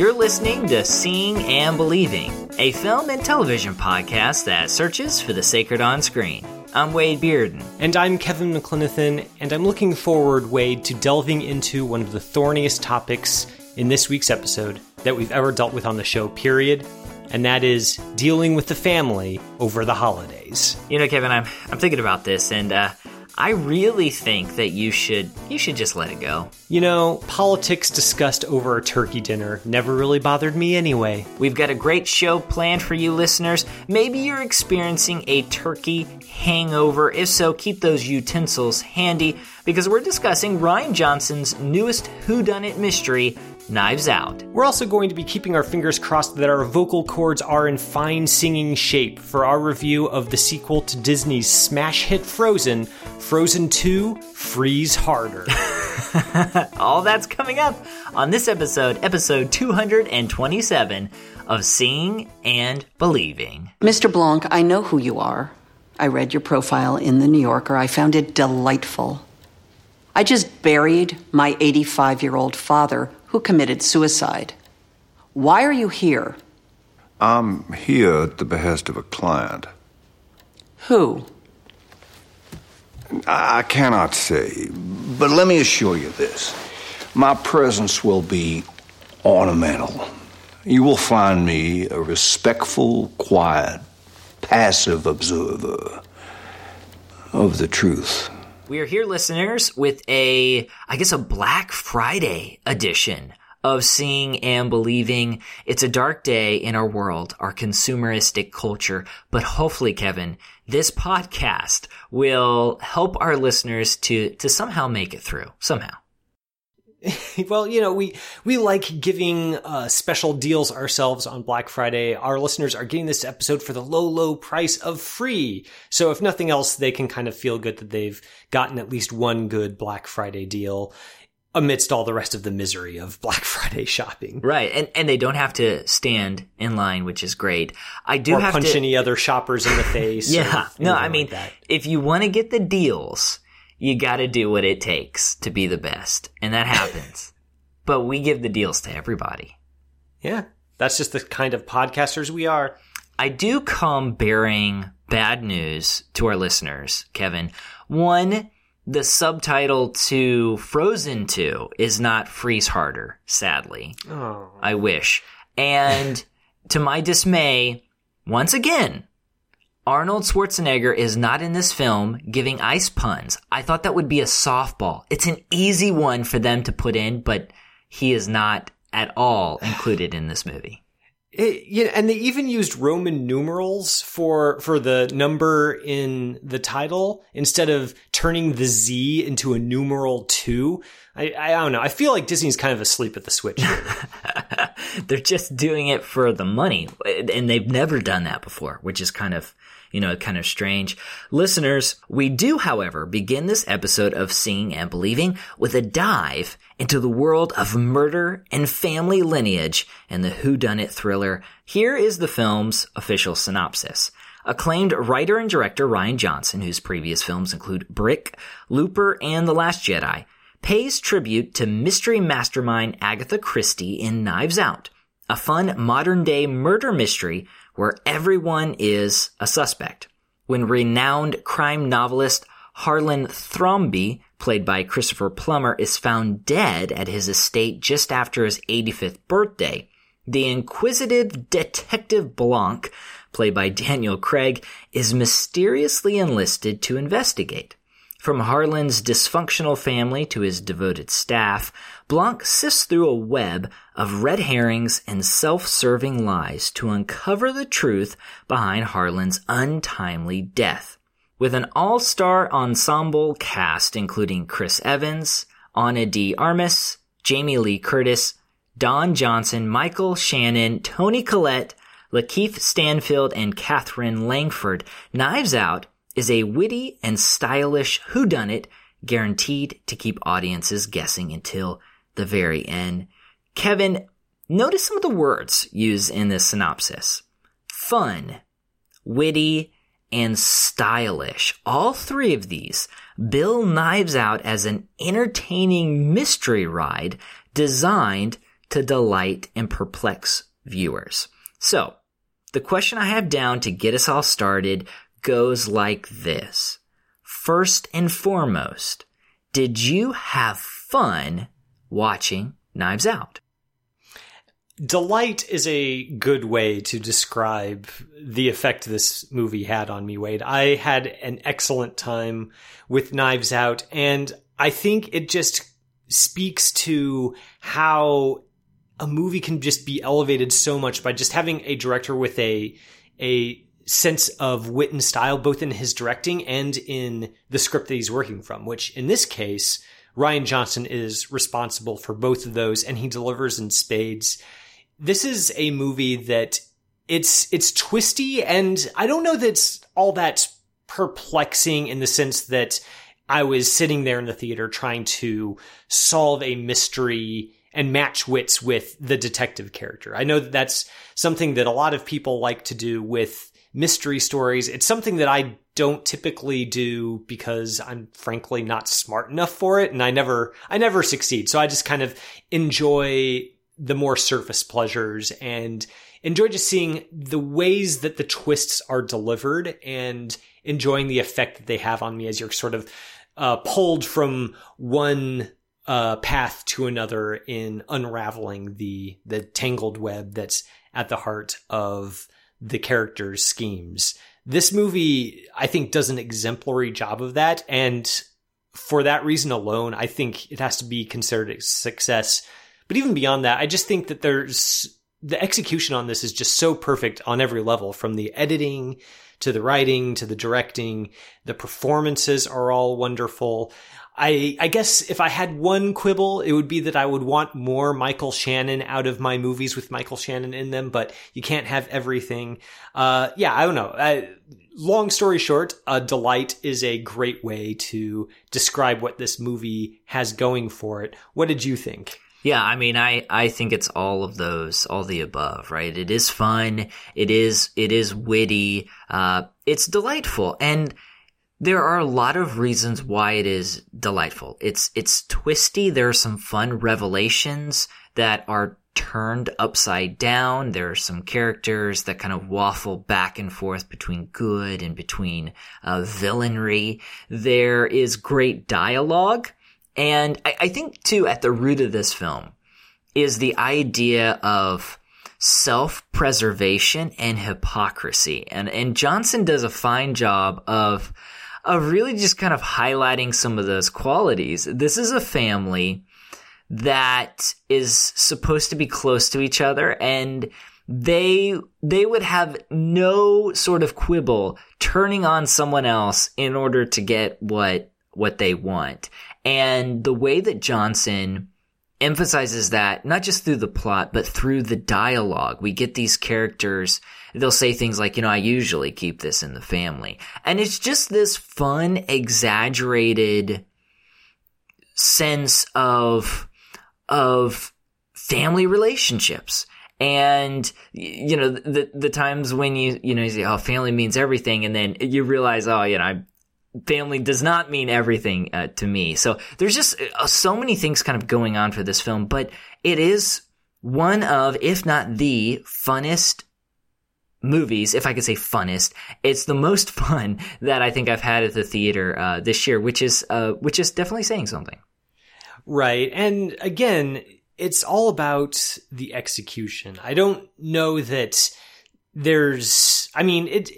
You're listening to Seeing and Believing, a film and television podcast that searches for the sacred on screen. I'm Wade Bearden. And I'm Kevin McLenithan, and I'm looking forward, Wade, to delving into one of the thorniest topics in this week's episode that we've ever dealt with on the show, period. And that is dealing with the family over the holidays. You know, Kevin, I'm I'm thinking about this, and uh, I really think that you should you should just let it go. You know, politics discussed over a turkey dinner never really bothered me anyway. We've got a great show planned for you listeners. Maybe you're experiencing a turkey hangover. If so, keep those utensils handy because we're discussing Rian Johnson's newest whodunit mystery, Knives Out. We're also going to be keeping our fingers crossed that our vocal cords are in fine singing shape for our review of the sequel to Disney's smash hit Frozen, Frozen 2 Freeze Harder. All that's coming up on this episode, episode 227 of Seeing and Believing. Mr. Blanc, I know who you are. I read your profile in The New Yorker. I found it delightful. I just buried my 85 year old father who committed suicide. Why are you here? I'm here at the behest of a client. Who? I cannot say, but let me assure you this. My presence will be ornamental. You will find me a respectful, quiet, passive observer of the truth. We are here, listeners, with a, I guess, a Black Friday edition of Seeing and Believing. It's a dark day in our world, our consumeristic culture, but hopefully, Kevin, this podcast will help our listeners to, to somehow make it through, somehow. well, you know, we we like giving uh, special deals ourselves on Black Friday. Our listeners are getting this episode for the low, low price of free. So if nothing else, they can kind of feel good that they've gotten at least one good Black Friday deal amidst all the rest of the misery of Black Friday shopping. Right, and and they don't have to stand in line, which is great. I do or have punch to any other shoppers in the face. yeah, no, I like mean, that. if you want to get the deals, you got to do what it takes to be the best, and that happens. but we give the deals to everybody. yeah, that's just the kind of podcasters we are. I do come bearing bad news to our listeners, Kevin. One, the subtitle to Frozen 2 is not Freeze Harder, sadly. Oh. I wish. And to my dismay, once again, Arnold Schwarzenegger is not in this film giving ice puns. I thought that would be a softball. It's an easy one for them to put in, but he is not at all included in this movie. It, know, and they even used Roman numerals for for the number in the title instead of turning the Z into a numeral two. I, I don't know. I feel like Disney's kind of asleep at the switch here. They're just doing it for the money, and they've never done that before, which is kind of, you know, kind of strange. Listeners, we do, however, begin this episode of Seeing and Believing with a dive into the world of murder and family lineage and the whodunit thriller. Here is the film's official synopsis. Acclaimed writer and director Rian Johnson, whose previous films include Brick, Looper, and The Last Jedi, pays tribute to mystery mastermind Agatha Christie in Knives Out, a fun modern day murder mystery where everyone is a suspect. When renowned crime novelist Harlan Thrombey, played by Christopher Plummer, is found dead at his estate just after his 85th birthday, the inquisitive detective Blanc, played by Daniel Craig, is mysteriously enlisted to investigate. From Harlan's dysfunctional family to his devoted staff, Blanc sifts through a web of red herrings and self-serving lies to uncover the truth behind Harlan's untimely death. With an all-star ensemble cast including Chris Evans, Ana de Armas, Jamie Lee Curtis, Don Johnson, Michael Shannon, Toni Collette, Lakeith Stanfield, and Katherine Langford, Knives Out is a witty and stylish whodunit guaranteed to keep audiences guessing until the very end. Kevin, notice some of the words used in this synopsis. Fun, witty, and stylish. All three of these bill Knives Out as an entertaining mystery ride designed to delight and perplex viewers. So, the question I have down to get us all started goes like this. First and foremost, did you have fun watching Knives Out? Delight is a good way to describe the effect this movie had on me, Wade. I had an excellent time with Knives Out, and I think it just speaks to how a movie can just be elevated so much by just having a director with a a sense of wit and style, both in his directing and in the script that he's working from, which in this case, Rian Johnson is responsible for both of those and he delivers in spades. This is a movie that it's, it's twisty and I don't know that it's all that perplexing in the sense that I was sitting there in the theater trying to solve a mystery and match wits with the detective character. I know that that's something that a lot of people like to do with mystery stories. It's something that I don't typically do because I'm frankly not smart enough for it and I never I never succeed. So I just kind of enjoy the more surface pleasures and enjoy just seeing the ways that the twists are delivered and enjoying the effect that they have on me as you're sort of uh, pulled from one uh, path to another in unraveling the the tangled web that's at the heart of the characters' schemes. This movie, I think, does an exemplary job of that, and for that reason alone, I think it has to be considered a success. But even beyond that, I just think that there's the execution on this is just so perfect on every level, from the editing to the writing to the directing. The performances are all wonderful. I, I guess if I had one quibble, it would be that I would want more Michael Shannon out of my movies with Michael Shannon in them, but you can't have everything. Uh, yeah, I don't know. Uh, long story short, a delight is a great way to describe what this movie has going for it. What did you think? Yeah, I mean, I, I think it's all of those, all the above, right? It is fun. It is, it is witty. Uh, it's delightful. And, there are a lot of reasons why it is delightful. It's, it's twisty. There are some fun revelations that are turned upside down. There are some characters that kind of waffle back and forth between good and between uh, villainry. There is great dialogue. And I, I think too, at the root of this film is the idea of self-preservation and hypocrisy. And, and Johnson does a fine job of, of really just kind of highlighting some of those qualities. This is a family that is supposed to be close to each other and they they would have no sort of quibble turning on someone else in order to get what what they want. And the way that Johnson emphasizes that not just through the plot but through the dialogue. We get these characters they'll say things like, you know, I usually keep this in the family. And it's just this fun, exaggerated sense of, of family relationships. And, you know, the, the times when you, you know, you say, oh, family means everything. And then you realize, oh, you know, I, family does not mean everything uh, to me. So there's just uh, so many things kind of going on for this film, but it is one of, if not the funnest movies, if I could say funnest, it's the most fun that I think I've had at the theater uh, this year, which is uh, which is definitely saying something. Right, and again, it's all about the execution. I don't know that there's. I mean, it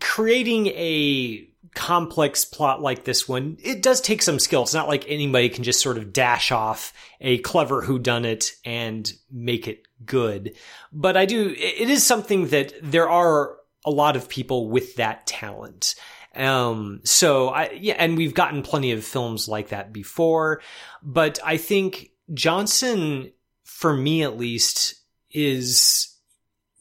creating a complex plot like this one, it does take some skill. It's not like anybody can just sort of dash off a clever whodunit and make it good. But I do, it is something that there are a lot of people with that talent. Um, so I, yeah, and we've gotten plenty of films like that before, but I think Johnson, for me at least, is,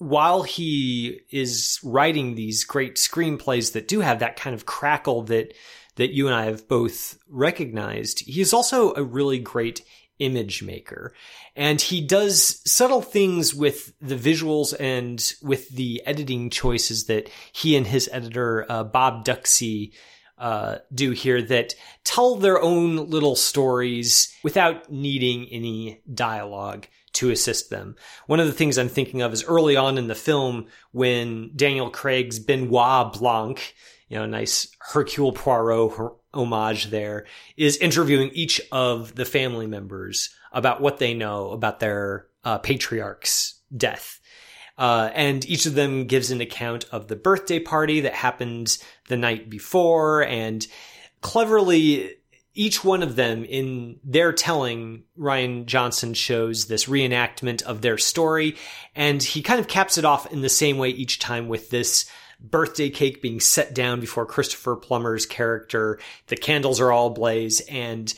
while he is writing these great screenplays that do have that kind of crackle that, that you and I have both recognized, he's also a really great image maker. And he does subtle things with the visuals and with the editing choices that he and his editor, uh, Bob Ducsay, uh, do here that tell their own little stories without needing any dialogue to assist them. One of the things I'm thinking of is early on in the film when Daniel Craig's Benoit Blanc, you know, nice Hercule Poirot homage there, is interviewing each of the family members about what they know about their uh, patriarch's death. Uh, and each of them gives an account of the birthday party that happened the night before and cleverly each one of them in their telling, Rian Johnson shows this reenactment of their story, and he kind of caps it off in the same way each time with this birthday cake being set down before Christopher Plummer's character. The candles are all ablaze, and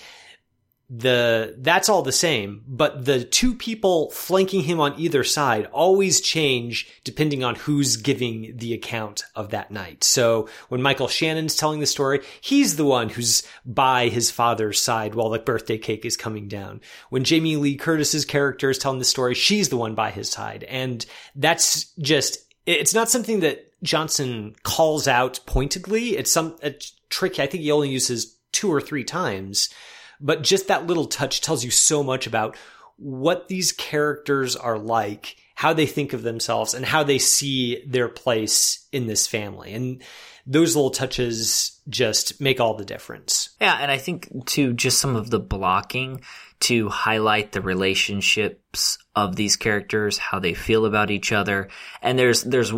the that's all the same, but the two people flanking him on either side always change depending on who's giving the account of that night. So when Michael Shannon's telling the story, he's the one who's by his father's side while the birthday cake is coming down. When Jamie Lee Curtis's character is telling the story, she's the one by his side. And that's just it's not something that Johnson calls out pointedly. It's some a trick I think he only uses two or three times but just that little touch tells you so much about what these characters are like, how they think of themselves, and how they see their place in this family. And those little touches just make all the difference. Yeah, and I think too, just some of the blocking to highlight the relationships of these characters, how they feel about each other. And there's, there's,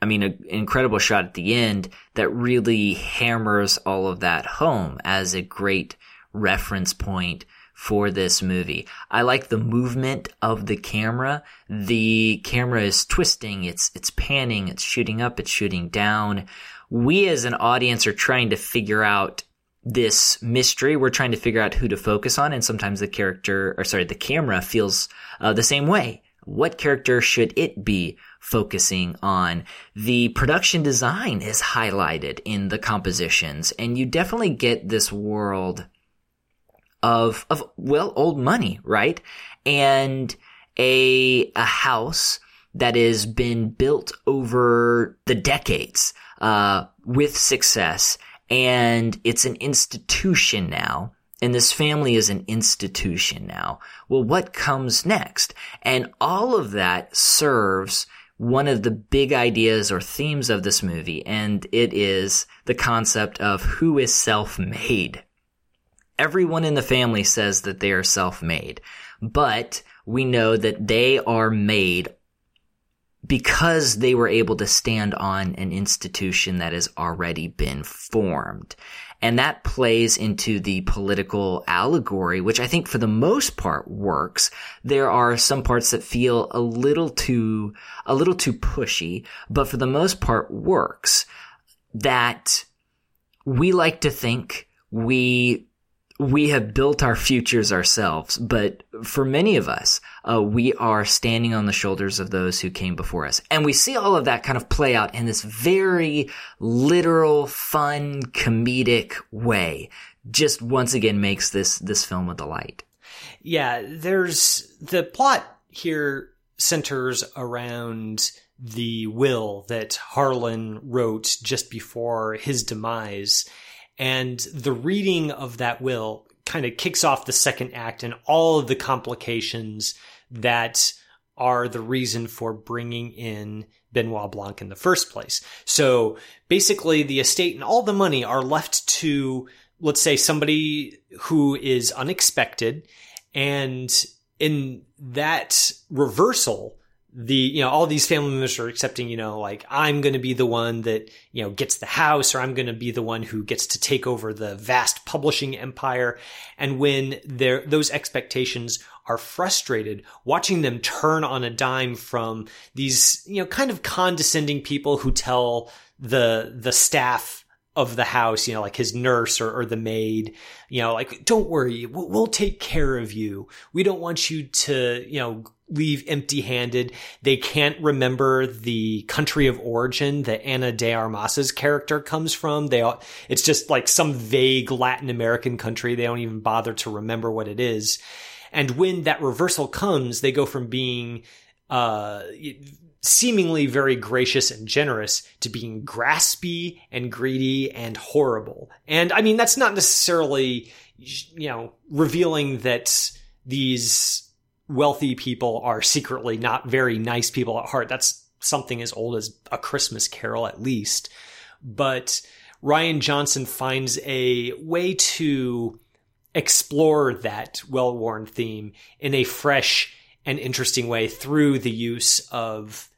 I mean, an incredible shot at the end that really hammers all of that home as a great reference point for this movie. I like the movement of the camera. The camera is twisting, it's it's panning, it's shooting up, it's shooting down. We as an audience are trying to figure out this mystery. We're trying to figure out who to focus on, and sometimes the character, or sorry, the camera feels uh, the same way. What character should it be focusing on? The production design is highlighted in the compositions, and you definitely get this world of, of, well, old money, right? And a, a house that has been built over the decades, uh, with success. And it's an institution now. And this family is an institution now. Well, what comes next? And all of that serves one of the big ideas or themes of this movie, and it is the concept of who is self-made. Everyone in the family says that they are self-made, but we know that they are made because they were able to stand on an institution that has already been formed. And that plays into the political allegory, which I think for the most part works. There are some parts that feel a little too, a little too pushy, but for the most part works. That we like to think we we have built our futures ourselves, but for many of us, uh, we are standing on the shoulders of those who came before us. And we see all of that kind of play out in this very literal, fun, comedic way. Just once again makes this, this film a delight. Yeah, there's the plot here centers around the will that Harlan wrote just before his demise and the reading of that will kind of kicks off the second act and all of the complications that are the reason for bringing in Benoit Blanc in the first place. So basically the estate and all the money are left to, let's say somebody who is unexpected. And in that reversal, the you know all these family members are accepting you know like i'm going to be the one that you know gets the house or i'm going to be the one who gets to take over the vast publishing empire and when their those expectations are frustrated watching them turn on a dime from these you know kind of condescending people who tell the the staff of the house, you know, like his nurse or, or the maid, you know, like, don't worry, we'll, we'll, take care of you. We don't want you to, you know, leave empty handed. They can't remember the country of origin that Ana de Armas's character comes from. They all, it's just like some vague Latin American country. They don't even bother to remember what it is. And when that reversal comes, they go from being, uh, seemingly very gracious and generous to being graspy and greedy and horrible. And I mean, that's not necessarily, you know, revealing that these wealthy people are secretly not very nice people at heart. That's something as old as a Christmas carol, at least. But Rian Johnson finds a way to explore that well worn theme in a fresh and interesting way through the use of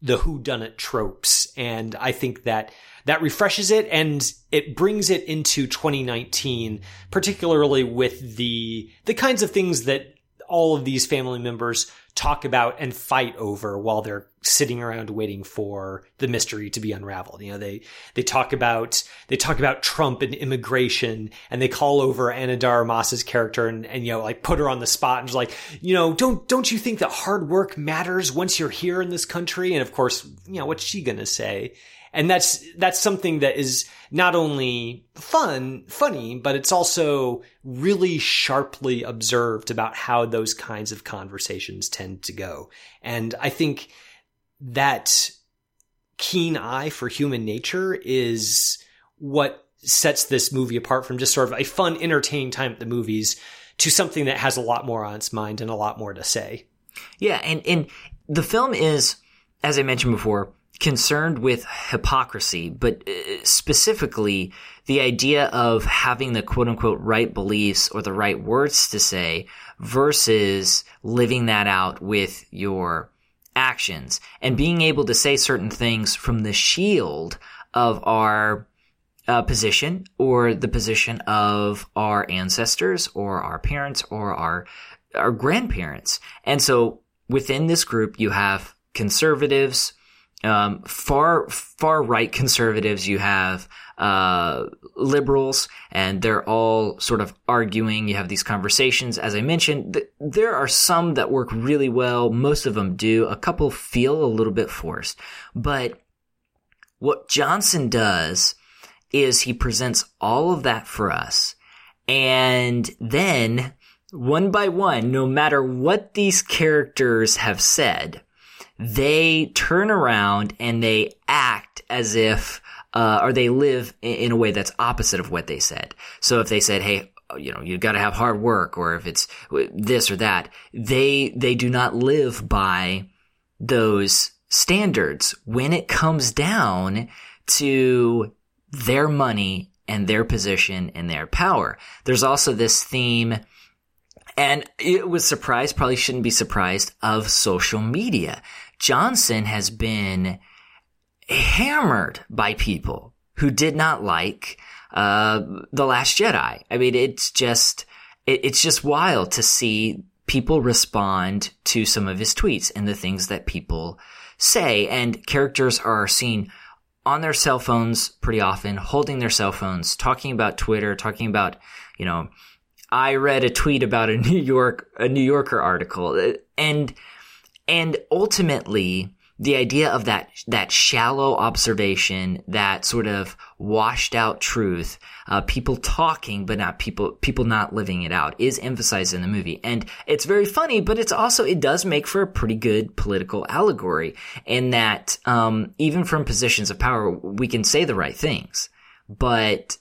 the whodunit tropes. And I think that that refreshes it and it brings it into 2019, particularly with the, the kinds of things that all of these family members talk about and fight over while they're sitting around waiting for the mystery to be unraveled. You know, they, they talk about, they talk about Trump and immigration and they call over Ana de character and, and, you know, like put her on the spot and just like, you know, don't, don't you think that hard work matters once you're here in this country? And of course, you know, what's she to say? And that's, that's something that is not only fun, funny, but it's also really sharply observed about how those kinds of conversations tend to go. And I think that keen eye for human nature is what sets this movie apart from just sort of a fun, entertaining time at the movies to something that has a lot more on its mind and a lot more to say. Yeah, and and the film is, as I mentioned before, concerned with hypocrisy, but uh, specifically the idea of having the quote unquote right beliefs or the right words to say versus living that out with your actions and being able to say certain things from the shield of our uh, position or the position of our ancestors or our parents or our our grandparents. And so within this group you have conservatives um, far far right conservatives, you have uh, liberals, and they're all sort of arguing. You have these conversations. As I mentioned, th- there are some that work really well. Most of them do. A couple feel a little bit forced, but what Johnson does is he presents all of that for us, and then one by one, no matter what these characters have said they turn around and they act as if, uh, or they live in a way that's opposite of what they said. So if they said, hey, you know, you gotta have hard work, or if it's this or that, they, they do not live by those standards when it comes down to their money and their position and their power. There's also this theme and it was surprised, probably shouldn't be surprised, of social media. Johnson has been hammered by people who did not like uh, the Last Jedi. I mean, it's just it, it's just wild to see people respond to some of his tweets and the things that people say, and characters are seen on their cell phones pretty often, holding their cell phones, talking about Twitter, talking about you know. I read a tweet about a New York a New Yorker article, and and ultimately, the idea of that that shallow observation, that sort of washed out truth, uh, people talking but not people people not living it out, is emphasized in the movie, and it's very funny. But it's also it does make for a pretty good political allegory in that um, even from positions of power, we can say the right things, but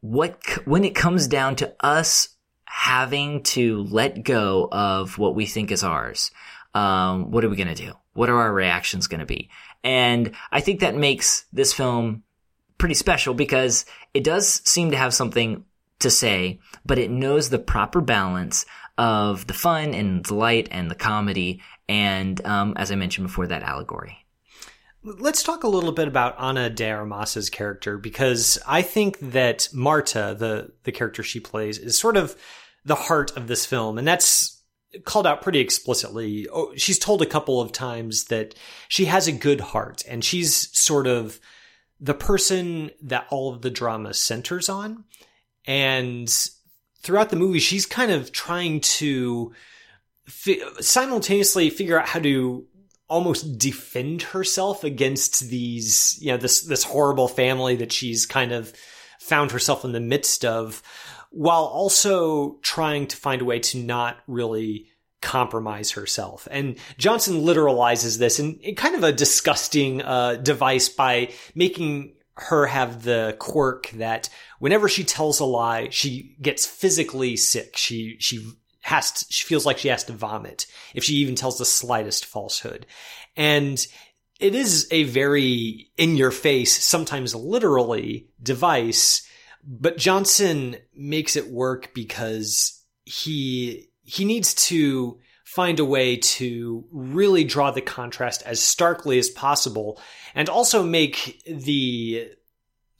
what when it comes down to us having to let go of what we think is ours um, what are we going to do? What are our reactions going to be? And I think that makes this film pretty special because it does seem to have something to say, but it knows the proper balance of the fun and the light and the comedy, and um, as I mentioned before, that allegory. Let's talk a little bit about Ana de Armas's character because I think that Marta, the the character she plays, is sort of the heart of this film, and that's called out pretty explicitly. Oh, she's told a couple of times that she has a good heart and she's sort of the person that all of the drama centers on. And throughout the movie, she's kind of trying to fi- simultaneously figure out how to almost defend herself against these, you know, this, this horrible family that she's kind of found herself in the midst of while also trying to find a way to not really compromise herself. And Johnson literalizes this in, in kind of a disgusting uh, device by making her have the quirk that whenever she tells a lie, she gets physically sick. She she has to, she feels like she has to vomit if she even tells the slightest falsehood. And it is a very in your face, sometimes literally device, but Johnson makes it work because he, he needs to find a way to really draw the contrast as starkly as possible and also make the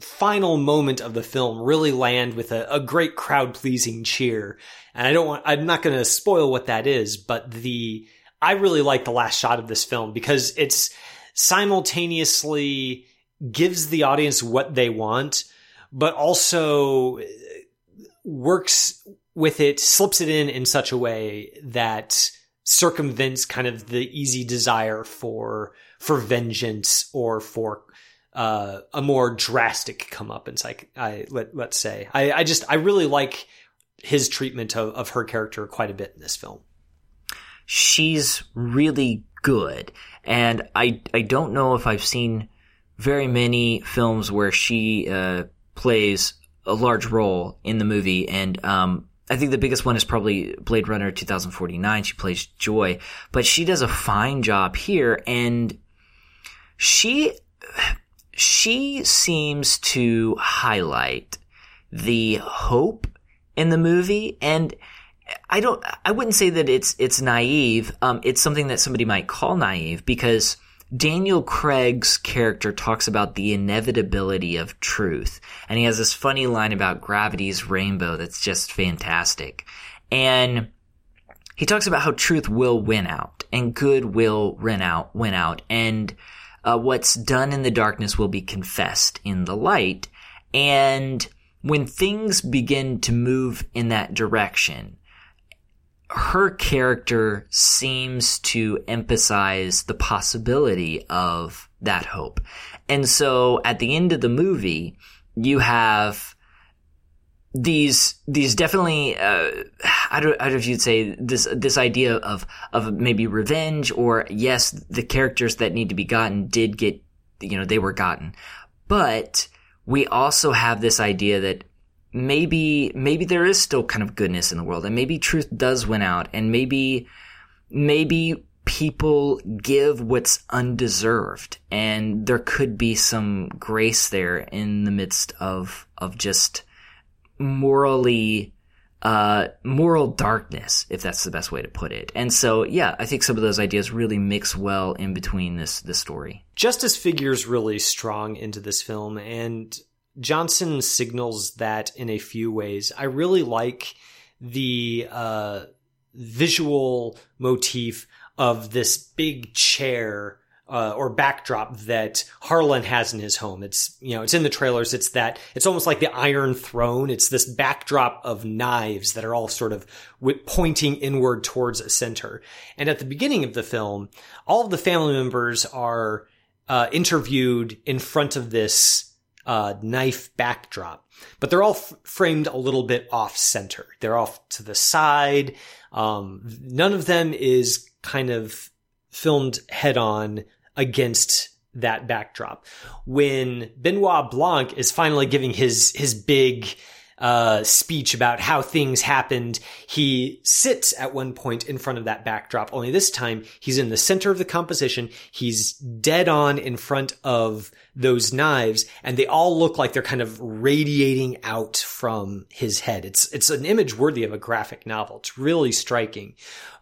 final moment of the film really land with a, a great crowd pleasing cheer. And I don't want, I'm not going to spoil what that is, but the, I really like the last shot of this film because it's simultaneously gives the audience what they want, but also works with it, slips it in in such a way that circumvents kind of the easy desire for for vengeance or for uh, a more drastic comeuppance. Like I let let's say I, I just I really like his treatment of, of her character quite a bit in this film. She's really good, and I I don't know if I've seen very many films where she uh, plays a large role in the movie, and um, I think the biggest one is probably Blade Runner 2049. She plays Joy, but she does a fine job here and she, she seems to highlight the hope in the movie and I don't, I wouldn't say that it's, it's naive. Um, it's something that somebody might call naive because Daniel Craig's character talks about the inevitability of truth. And he has this funny line about gravity's rainbow that's just fantastic. And he talks about how truth will win out and good will win out, win out. And uh, what's done in the darkness will be confessed in the light. And when things begin to move in that direction, her character seems to emphasize the possibility of that hope. And so at the end of the movie, you have these these definitely uh, I don't I don't know if you'd say this this idea of of maybe revenge or yes the characters that need to be gotten did get you know they were gotten but we also have this idea that maybe maybe there is still kind of goodness in the world and maybe truth does win out and maybe maybe people give what's undeserved and there could be some grace there in the midst of of just morally uh, moral darkness, if that's the best way to put it. And so, yeah, I think some of those ideas really mix well in between this this story. Justice figures really strong into this film, and Johnson signals that in a few ways. I really like the uh, visual motif of this big chair uh, or backdrop that Harlan has in his home. It's, you know, it's in the trailers. It's that, it's almost like the Iron Throne. It's this backdrop of knives that are all sort of pointing inward towards a center. And at the beginning of the film, all of the family members are uh, interviewed in front of this uh, knife backdrop, but they're all f- framed a little bit off center. They're off to the side. Um, none of them is kind of filmed head on against that backdrop. When Benoit Blanc is finally giving his, his big, uh, speech about how things happened. He sits at one point in front of that backdrop, only this time he's in the center of the composition. He's dead on in front of those knives and they all look like they're kind of radiating out from his head. It's, it's an image worthy of a graphic novel. It's really striking.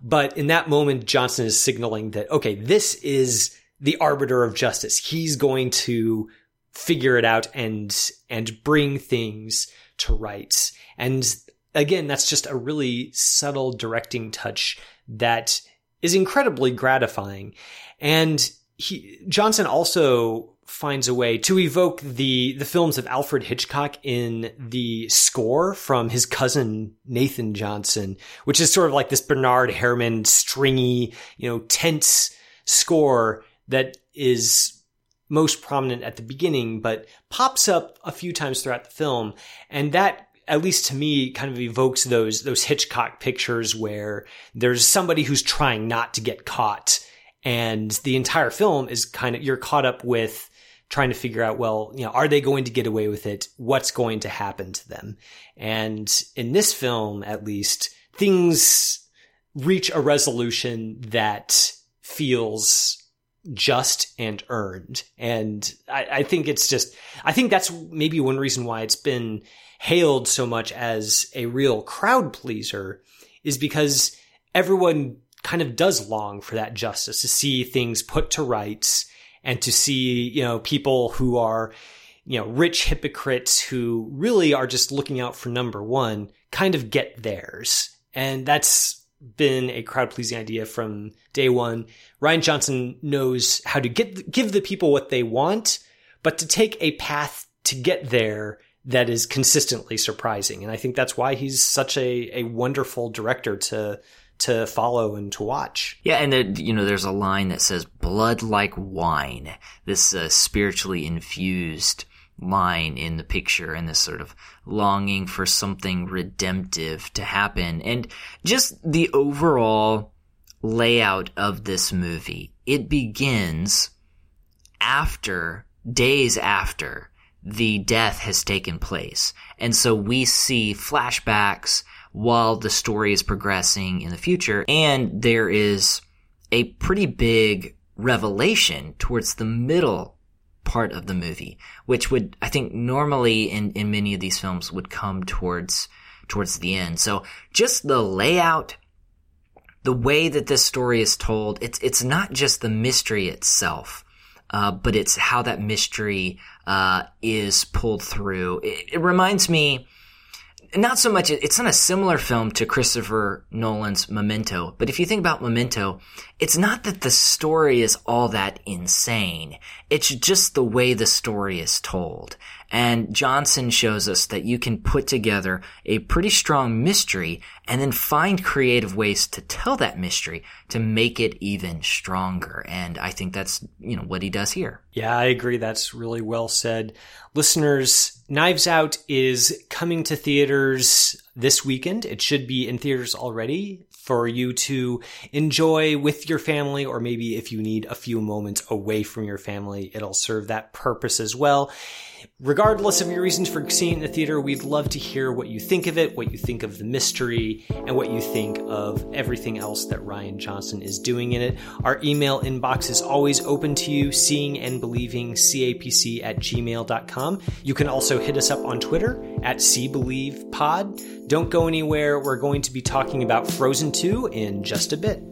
But in that moment, Johnson is signaling that, okay, this is the arbiter of justice. He's going to figure it out and, and bring things to rights. And again, that's just a really subtle directing touch that is incredibly gratifying. And he, Johnson also finds a way to evoke the the films of Alfred Hitchcock in the score from his cousin Nathan Johnson, which is sort of like this Bernard Herrmann stringy, you know, tense score that is most prominent at the beginning, but pops up a few times throughout the film. And that, at least to me, kind of evokes those, those Hitchcock pictures where there's somebody who's trying not to get caught. And the entire film is kind of, you're caught up with trying to figure out, well, you know, are they going to get away with it? What's going to happen to them? And in this film, at least, things reach a resolution that feels just and earned. And I, I, think it's just, I think that's maybe one reason why it's been hailed so much as a real crowd pleaser is because everyone kind of does long for that justice to see things put to rights and to see, you know, people who are, you know, rich hypocrites who really are just looking out for number one kind of get theirs. And that's been a crowd pleasing idea from day one. Rian Johnson knows how to get, give the people what they want, but to take a path to get there that is consistently surprising. And I think that's why he's such a, a wonderful director to, to follow and to watch. Yeah, and there, you know, there's a line that says "blood like wine." This uh, spiritually infused line in the picture, and this sort of longing for something redemptive to happen, and just the overall layout of this movie. It begins after days after the death has taken place. And so we see flashbacks while the story is progressing in the future. And there is a pretty big revelation towards the middle part of the movie, which would, I think, normally in, in many of these films would come towards, towards the end. So just the layout, the way that this story is told, it's, it's not just the mystery itself uh, but it's how that mystery uh, is pulled through. It, it, reminds me, not so much, it's not a similar film to Christopher Nolan's Memento, but if you think about Memento, it's not that the story is all that insane. It's just the way the story is told. And Johnson shows us that you can put together a pretty strong mystery and then find creative ways to tell that mystery to make it even stronger. And I think that's, you know, what he does here. Yeah, I agree. That's really well said. Listeners, Knives Out is coming to theaters this weekend. It should be in theaters already for you to enjoy with your family, or maybe if you need a few moments away from your family, it'll serve that purpose as well. Regardless of your reasons for seeing the theater, we'd love to hear what you think of it, what you think of the mystery, and what you think of everything else that Rian Johnson is doing in it. Our email inbox is always open to you, seeing and believing capc at gmail.com. You can also hit us up on Twitter at cbelievepod. Don't go anywhere. We're going to be talking about Frozen 2 in just a bit.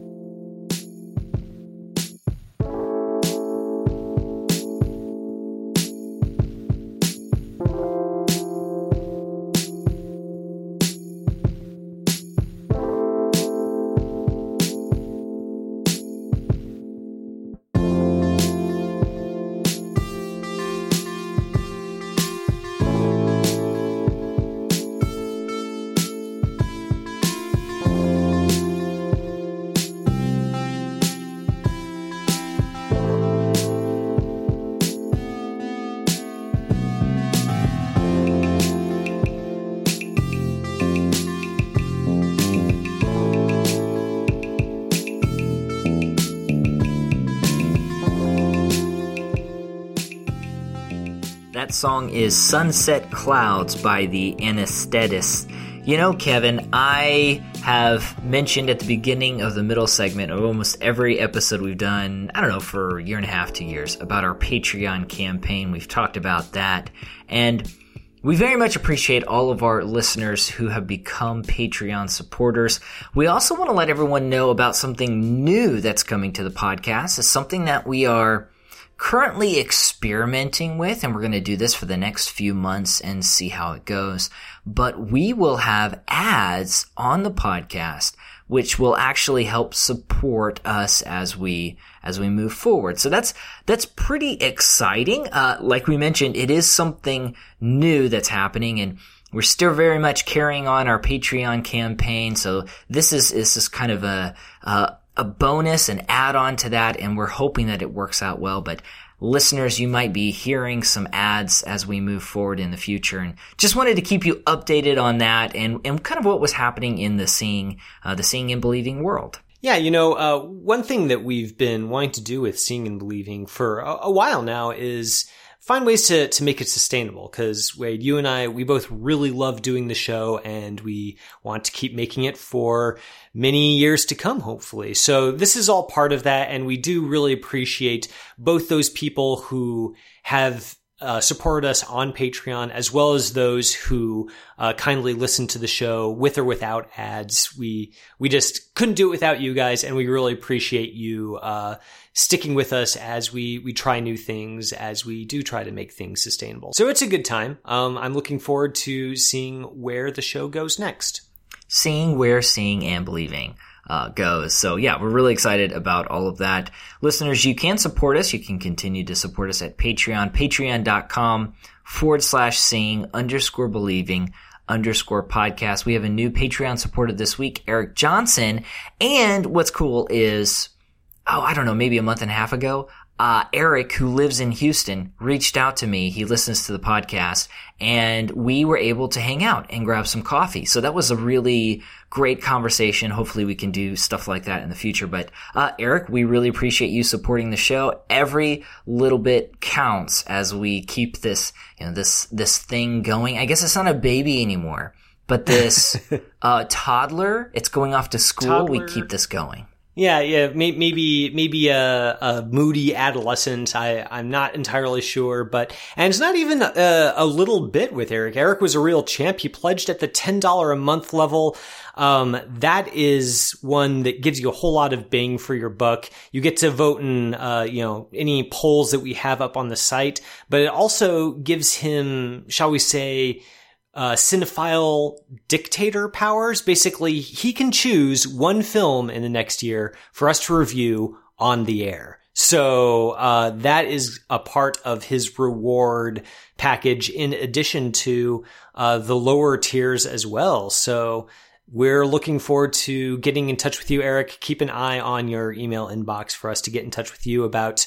Song is Sunset Clouds by the Anesthetists. You know, Kevin, I have mentioned at the beginning of the middle segment of almost every episode we've done, I don't know, for a year and a half, two years, about our Patreon campaign. We've talked about that. And we very much appreciate all of our listeners who have become Patreon supporters. We also want to let everyone know about something new that's coming to the podcast. It's something that we are currently experimenting with, and we're going to do this for the next few months and see how it goes. But we will have ads on the podcast, which will actually help support us as we as we move forward. So that's that's pretty exciting. Uh, like we mentioned, it is something new that's happening, and we're still very much carrying on our Patreon campaign. So this is this is kind of a, a a bonus, an add on to that, and we're hoping that it works out well. But listeners, you might be hearing some ads as we move forward in the future, and just wanted to keep you updated on that and, and kind of what was happening in the seeing, uh, the seeing and believing world. Yeah, you know, uh, one thing that we've been wanting to do with seeing and believing for a, a while now is find ways to, to make it sustainable. Cause Wade, you and I, we both really love doing the show and we want to keep making it for many years to come, hopefully. So this is all part of that. And we do really appreciate both those people who have uh, supported us on Patreon, as well as those who uh, kindly listen to the show with or without ads. We we just couldn't do it without you guys, and we really appreciate you uh, sticking with us as we we try new things, as we do try to make things sustainable. So it's a good time. Um, I'm looking forward to seeing where the show goes next. Seeing where seeing and believing uh, goes. So yeah, we're really excited about all of that. Listeners, you can support us. You can continue to support us at Patreon, patreon.com forward slash seeing underscore believing underscore podcast. We have a new Patreon supporter this week, Eric Johnson. And what's cool is, oh, I don't know, maybe a month and a half ago, uh, Eric, who lives in Houston, reached out to me. He listens to the podcast and we were able to hang out and grab some coffee. So that was a really great conversation. Hopefully we can do stuff like that in the future. But, uh, Eric, we really appreciate you supporting the show. Every little bit counts as we keep this, you know, this, this thing going. I guess it's not a baby anymore, but this, uh, toddler, it's going off to school. Toddler. We keep this going. Yeah, yeah, may, maybe maybe a, a moody adolescent. I I'm not entirely sure, but and it's not even a, a little bit with Eric. Eric was a real champ. He pledged at the ten dollar a month level. Um, that is one that gives you a whole lot of bang for your buck. You get to vote in, uh, you know, any polls that we have up on the site, but it also gives him, shall we say, uh, cinephile dictator powers. Basically, he can choose one film in the next year for us to review on the air. So uh, that is a part of his reward package, in addition to uh, the lower tiers as well. So we're looking forward to getting in touch with you, Eric. Keep an eye on your email inbox for us to get in touch with you about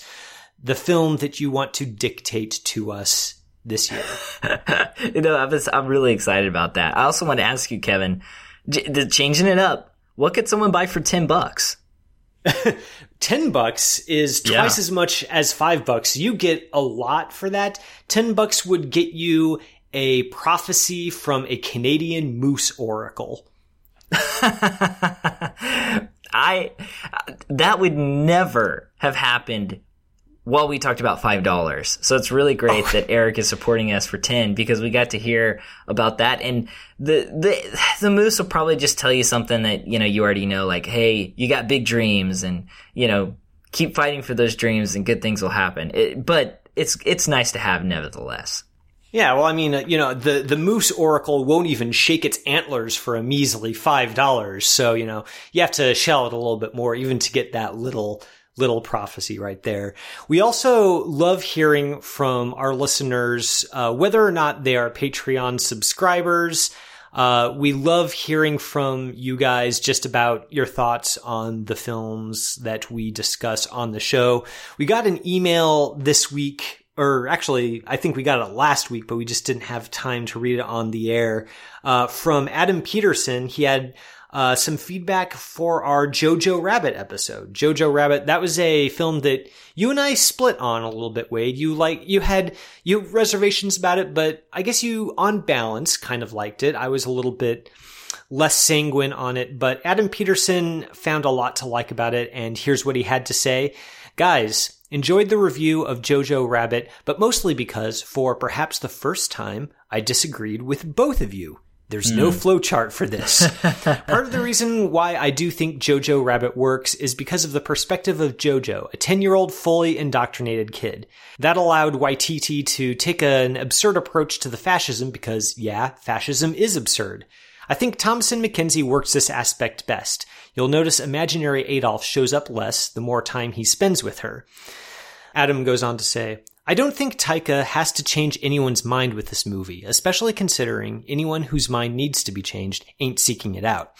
the film that you want to dictate to us this year. you know, I'm, just, I'm really excited about that. I also want to ask you, Kevin, j- changing it up. What could someone buy for ten bucks? 10 bucks is twice Yeah. as much as 5 bucks. You get a lot for that. 10 bucks would get you a prophecy from a Canadian moose oracle. I that would never have happened while we talked about five dollars. So it's really great that Eric is supporting us for ten because we got to hear about that. And the the the moose will probably just tell you something that you know you already know, like, hey, you got big dreams, and you know, keep fighting for those dreams, and good things will happen. It, but it's it's nice to have nevertheless. Yeah, well, I mean, uh, you know, the, the moose oracle won't even shake its antlers for a measly $5. So, you know, you have to shell it a little bit more even to get that little, little prophecy right there. We also love hearing from our listeners, uh, whether or not they are Patreon subscribers. Uh, we love hearing from you guys just about your thoughts on the films that we discuss on the show. We got an email this week or actually, I think we got it last week, but we just didn't have time to read it on the air. Uh, from Adam Peterson, he had uh, some feedback for our Jojo Rabbit episode. Jojo Rabbit, that was a film that you and I split on a little bit, Wade. You like, you had, you reservations about it, but I guess you, on balance, kind of liked it. I was a little bit less sanguine on it, but Adam Peterson found a lot to like about it, and here's what he had to say. Guys, enjoyed the review of Jojo Rabbit, but mostly because, for perhaps the first time, I disagreed with both of you. There's no hmm. flowchart for this. Part of the reason why I do think Jojo Rabbit works is because of the perspective of Jojo, a 10 year old fully indoctrinated kid. That allowed Waititi to take an absurd approach to the fascism because, yeah, fascism is absurd. I think Thomasin McKenzie works this aspect best. You'll notice imaginary Adolf shows up less the more time he spends with her. Adam goes on to say, I don't think Taika has to change anyone's mind with this movie, especially considering anyone whose mind needs to be changed ain't seeking it out.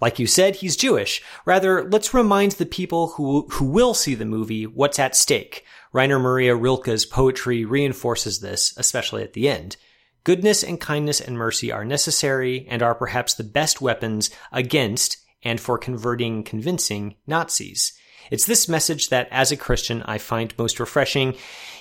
Like you said, he's Jewish. Rather, let's remind the people who, who will see the movie what's at stake. Rainer Maria Rilke's poetry reinforces this, especially at the end. Goodness and kindness and mercy are necessary and are perhaps the best weapons against and for converting convincing Nazis. It's this message that, as a Christian, I find most refreshing.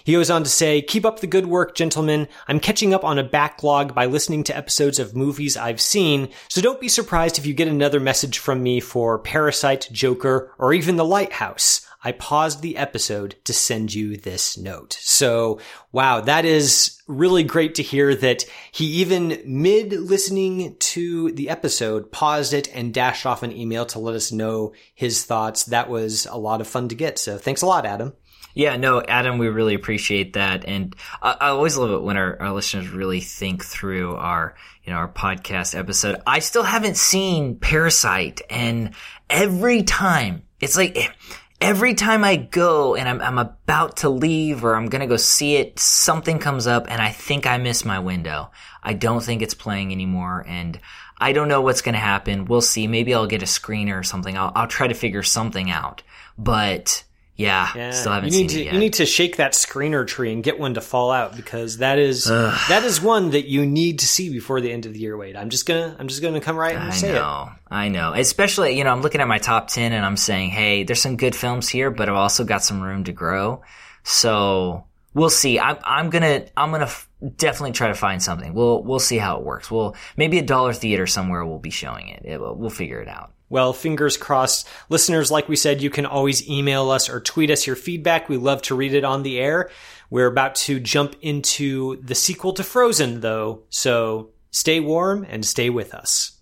He goes on to say, keep up the good work, gentlemen. I'm catching up on a backlog by listening to episodes of movies I've seen, so don't be surprised if you get another message from me for Parasite, Joker, or even The Lighthouse. I paused the episode to send you this note. So, wow, that is really great to hear that he even mid listening to the episode paused it and dashed off an email to let us know his thoughts. That was a lot of fun to get. So thanks a lot, Adam. Yeah, no, Adam, we really appreciate that, and I, I always love it when our, our, listeners really think through our, you know, our podcast episode. I still haven't seen Parasite, and every time it's like every time I go and I'm, I'm about to leave or I'm gonna go see it, something comes up and I think I miss my window. I don't think it's playing anymore and I don't know what's gonna happen. We'll see. Maybe I'll get a screener or something. I'll, I'll try to figure something out. But yeah, yeah, still haven't you need seen to, You need to shake that screener tree and get one to fall out because that is that is one that you need to see before the end of the year. Wait, I'm just gonna I'm just gonna come right and I say know, it. I know. I know. Especially you know I'm looking at my top ten and I'm saying, hey, there's some good films here, but I've also got some room to grow. So we'll see. I'm I'm gonna I'm gonna f- definitely try to find something. We'll we'll see how it works. We'll maybe a dollar theater somewhere will be showing it. it we'll figure it out. Well, fingers crossed. Listeners, like we said, you can always email us or tweet us your feedback. We love to read it on the air. We're about to jump into the sequel to Frozen, though, so stay warm and stay with us.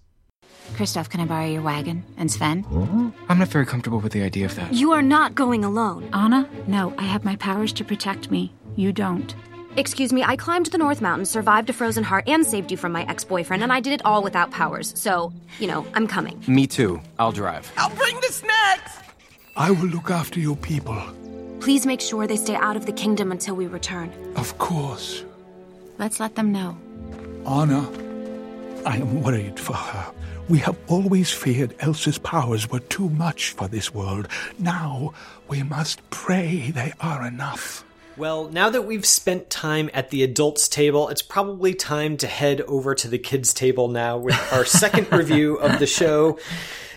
Kristoff, can I borrow your wagon? And Sven? I'm not very comfortable with the idea of that. You are not going alone. Anna? No, I have my powers to protect me. You don't. Excuse me, I climbed the North Mountain, survived a frozen heart, and saved you from my ex boyfriend, and I did it all without powers. So, you know, I'm coming. Me too. I'll drive. I'll bring the snacks! I will look after your people. Please make sure they stay out of the kingdom until we return. Of course. Let's let them know. Anna, I am worried for her. We have always feared Elsa's powers were too much for this world. Now we must pray they are enough. Well, now that we've spent time at the adults table, it's probably time to head over to the kids table now with our second review of the show.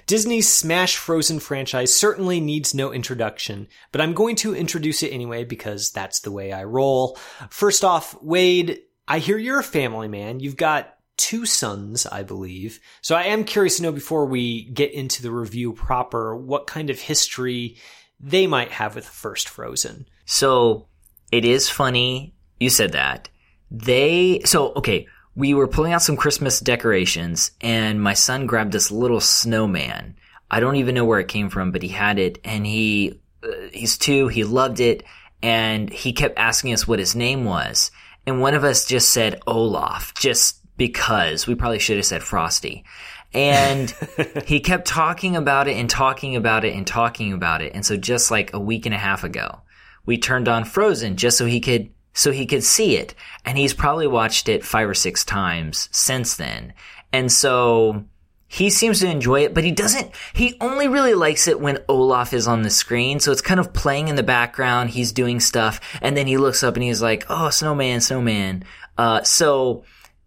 Disney's Smash Frozen franchise certainly needs no introduction, but I'm going to introduce it anyway because that's the way I roll. First off, Wade, I hear you're a family man. You've got two sons, I believe. So I am curious to know before we get into the review proper, what kind of history they might have with the first Frozen. So it is funny you said that. They, so, okay, we were pulling out some Christmas decorations and my son grabbed this little snowman. I don't even know where it came from, but he had it and he, uh, he's two, he loved it and he kept asking us what his name was. And one of us just said Olaf, just because we probably should have said Frosty. And he kept talking about it and talking about it and talking about it. And so just like a week and a half ago, we turned on Frozen just so he could so he could see it. And he's probably watched it five or six times since then. And so he seems to enjoy it, but he doesn't, he only really likes it when Olaf is on the screen. So it's kind of playing in the background. He's doing stuff. And then he looks up and he's like, Oh, snowman, snowman. Uh, so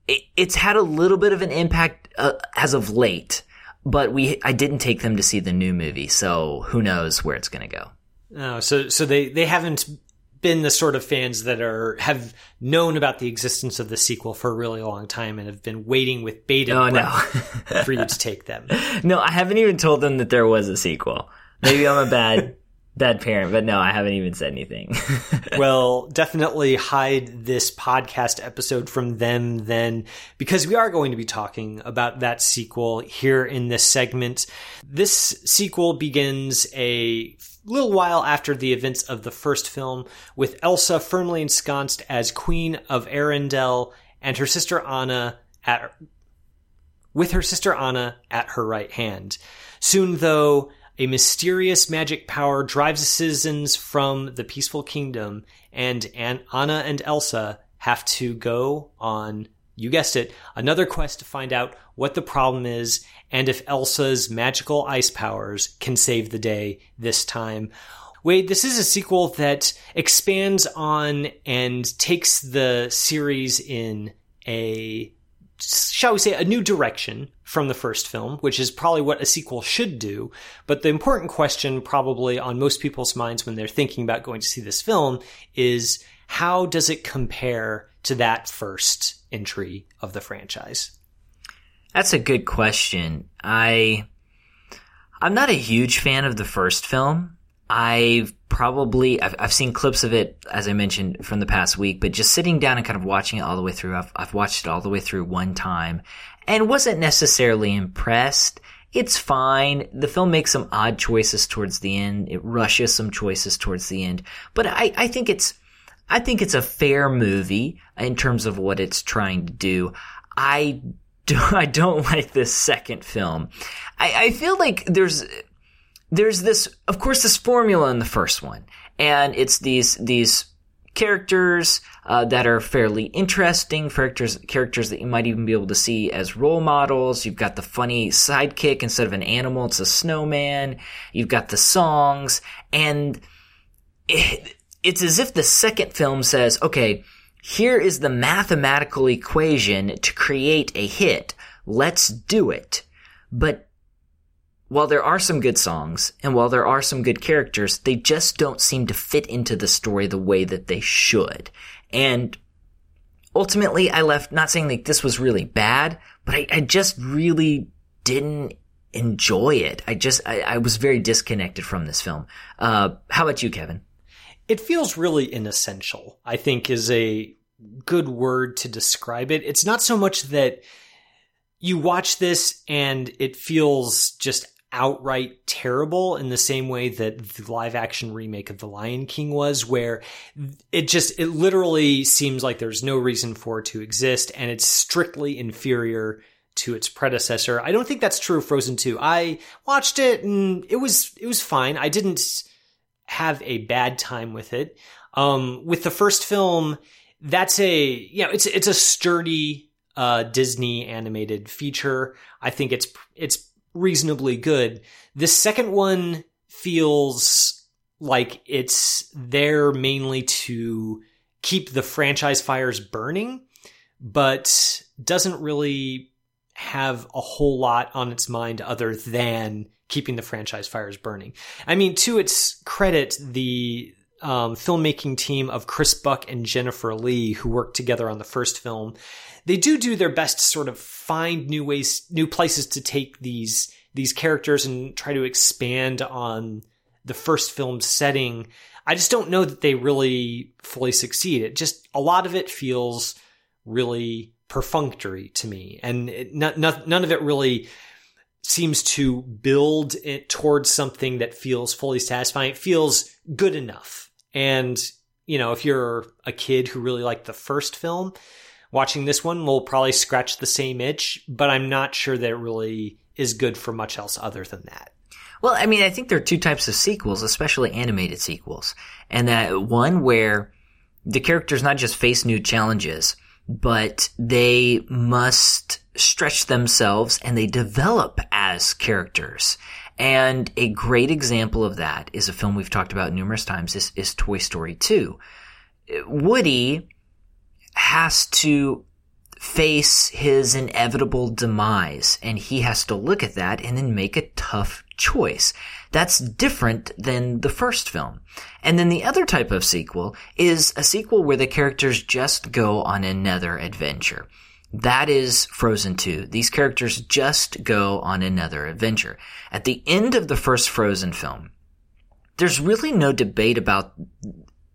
it, it's had a little bit of an impact uh, as of late, but we, I didn't take them to see the new movie. So who knows where it's going to go. Oh, so so they they haven't been the sort of fans that are have known about the existence of the sequel for a really long time and have been waiting with bated oh, breath no. for you to take them. No, I haven't even told them that there was a sequel. Maybe I'm a bad bad parent, but no, I haven't even said anything. well, definitely hide this podcast episode from them then, because we are going to be talking about that sequel here in this segment. This sequel begins a little while after the events of the first film, with Elsa firmly ensconced as Queen of Arendelle and her sister Anna at with her sister Anna at her right hand. Soon, though, a mysterious magic power drives the citizens from the peaceful kingdom, and Anna and Elsa have to go on, you guessed it, another quest to find out what the problem is and if Elsa's magical ice powers can save the day this time. Wade, this is a sequel that expands on and takes the series in a shall we say, a new direction from the first film, which is probably what a sequel should do. But the important question, probably on most people's minds when they're thinking about going to see this film, is how does it compare to that first entry of the franchise? That's a good question. I I'm not a huge fan of the first film. I've probably I've, I've seen clips of it as I mentioned from the past week, but just sitting down and kind of watching it all the way through, I've I've watched it all the way through one time and wasn't necessarily impressed. It's fine. The film makes some odd choices towards the end. It rushes some choices towards the end, but I I think it's I think it's a fair movie in terms of what it's trying to do. I do, I don't like this second film. I, I feel like there's there's this, of course, this formula in the first one, and it's these these characters uh, that are fairly interesting characters characters that you might even be able to see as role models. You've got the funny sidekick instead of an animal it's a snowman. You've got the songs. And it, it's as if the second film says okay here is the mathematical equation to create a hit. Let's do it. But while there are some good songs and while there are some good characters, they just don't seem to fit into the story the way that they should. And ultimately, I left not saying like this was really bad, but I, I just really didn't enjoy it. I just, I, I was very disconnected from this film. Uh, how about you, Kevin? It feels really inessential, I think is a good word to describe it. It's not so much that you watch this and it feels just outright terrible in the same way that the live action remake of The Lion King was, where it just, it literally seems like there's no reason for it to exist and it's strictly inferior to its predecessor. I don't think that's true of Frozen 2. I watched it and it was, it was fine. I didn't have a bad time with it. Um, with the first film, that's a, you know, it's, it's a sturdy, uh, Disney animated feature. I think it's, it's reasonably good. The second one feels like it's there mainly to keep the franchise fires burning, but doesn't really have a whole lot on its mind other than keeping the franchise fires burning. I mean, to its credit, the um, filmmaking team of Chris Buck and Jennifer Lee, who worked together on the first film, they do do their best to sort of find new ways, new places to take these these characters and try to expand on the first film's setting. I just don't know that they really fully succeed. It just a lot of it feels really perfunctory to me, and it, not, not, none of it really seems to build it towards something that feels fully satisfying. It feels good enough, and you know, if you're a kid who really liked the first film, watching this one will probably scratch the same itch, but I'm not sure that it really is good for much else other than that. Well, I mean, I think there are two types of sequels, especially animated sequels. And that one where the characters not just face new challenges, but they must stretch themselves and they develop as characters. And a great example of that is a film we've talked about numerous times is, is Toy Story 2. Woody has to face his inevitable demise and he has to look at that and then make a tough choice. That's different than the first film. And then the other type of sequel is a sequel where the characters just go on another adventure. That is Frozen 2. These characters just go on another adventure. At the end of the first Frozen film, there's really no debate about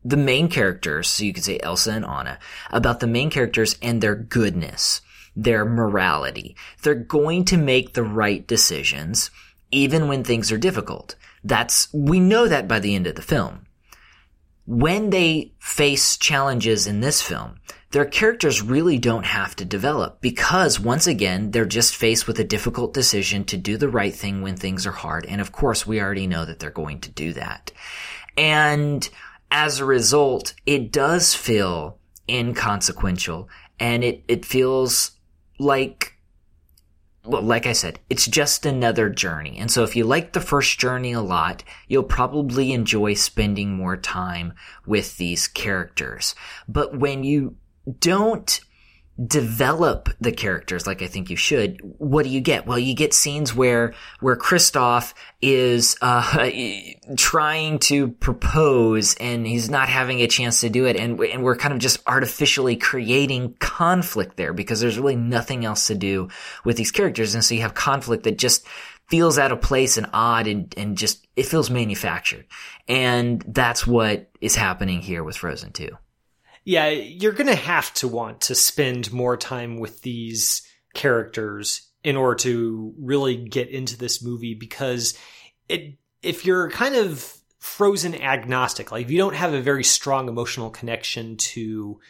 the main characters, so you could say Elsa and Anna, about the main characters and their goodness, their morality. They're going to make the right decisions, even when things are difficult. That's, we know that by the end of the film. When they face challenges in this film, their characters really don't have to develop because once again, they're just faced with a difficult decision to do the right thing when things are hard. And of course, we already know that they're going to do that. And as a result, it does feel inconsequential and it, it feels like well, like I said, it's just another journey. And so if you like the first journey a lot, you'll probably enjoy spending more time with these characters. But when you don't develop the characters like I think you should, what do you get? Well, you get scenes where, where Kristoff is, uh, trying to propose and he's not having a chance to do it. And, and we're kind of just artificially creating conflict there because there's really nothing else to do with these characters. And so you have conflict that just feels out of place and odd and, and just, it feels manufactured. And that's what is happening here with Frozen 2 yeah, you're going to have to want to spend more time with these characters in order to really get into this movie because it if you're kind of frozen agnostic, like if you don't have a very strong emotional connection to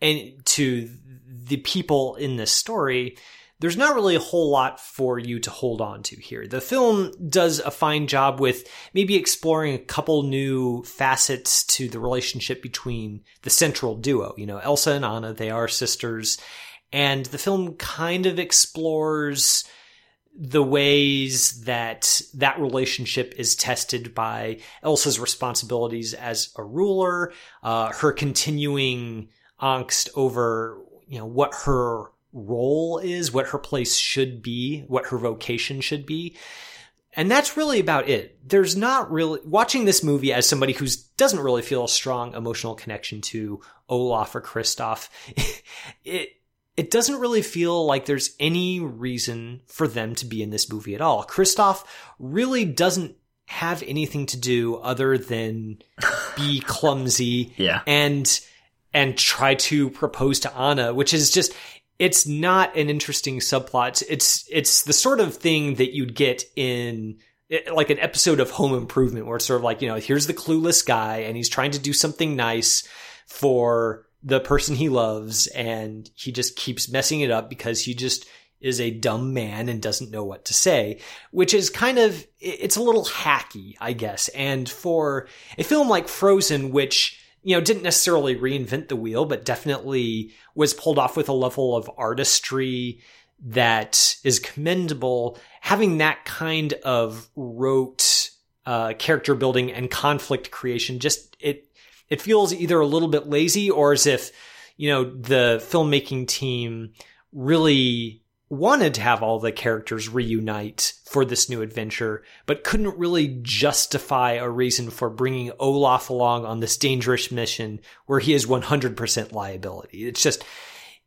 and to the people in this story, there's not really a whole lot for you to hold on to here. The film does a fine job with maybe exploring a couple new facets to the relationship between the central duo. You know, Elsa and Anna, they are sisters. And the film kind of explores the ways that that relationship is tested by Elsa's responsibilities as a ruler, uh, her continuing angst over, you know, what her role is, what her place should be, what her vocation should be. And that's really about it. There's not really watching this movie as somebody who doesn't really feel a strong emotional connection to Olaf or Kristoff. It it doesn't really feel like there's any reason for them to be in this movie at all. Kristoff really doesn't have anything to do other than be clumsy yeah. and and try to propose to Anna, which is just it's not an interesting subplot. It's it's the sort of thing that you'd get in eh, like an episode of Home Improvement where it's sort of like, you know, here's the clueless guy and he's trying to do something nice for the person he loves and he just keeps messing it up because he just is a dumb man and doesn't know what to say, which is kind of, it's a little hacky, I guess. And for a film like Frozen, which you know, didn't necessarily reinvent the wheel, but definitely was pulled off with a level of artistry that is commendable. Having that kind of rote uh, character building and conflict creation, just it it feels either a little bit lazy or as if you know the filmmaking team really wanted to have all the characters reunite for this new adventure, but couldn't really justify a reason for bringing Olaf along on this dangerous mission where he is 100% liability. It's just,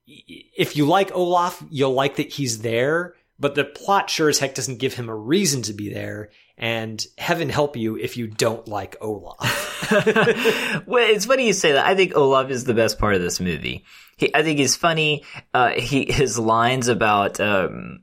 if you like Olaf, you'll like that he's there, but the plot sure as heck doesn't give him a reason to be there. And heaven help you if you don't like Olaf. well, it's funny you say that. I think Olaf is the best part of this movie. He, I think he's funny. Uh, he, his lines about, um,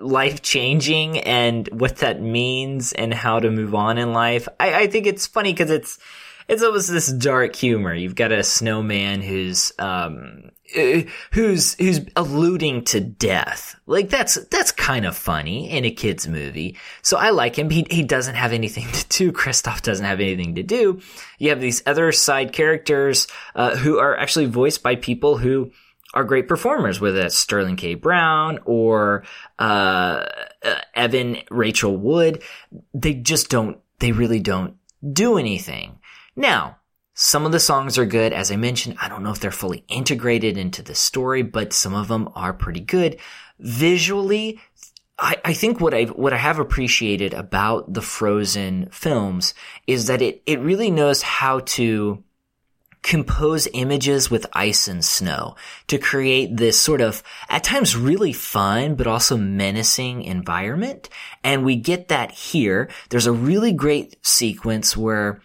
life changing and what that means and how to move on in life. I, I think it's funny because it's, it's almost this dark humor. You've got a snowman who's, um, uh, who's, who's alluding to death. Like that's, that's kind of funny in a kid's movie. So I like him. He, he doesn't have anything to do. Kristoff doesn't have anything to do. You have these other side characters, uh, who are actually voiced by people who, are great performers, whether that's Sterling K. Brown or uh, uh, Evan Rachel Wood. They just don't. They really don't do anything. Now, some of the songs are good. As I mentioned, I don't know if they're fully integrated into the story, but some of them are pretty good. Visually, I, I think what I what I have appreciated about the Frozen films is that it it really knows how to compose images with ice and snow to create this sort of, at times really fun, but also menacing environment. And we get that here. There's a really great sequence where,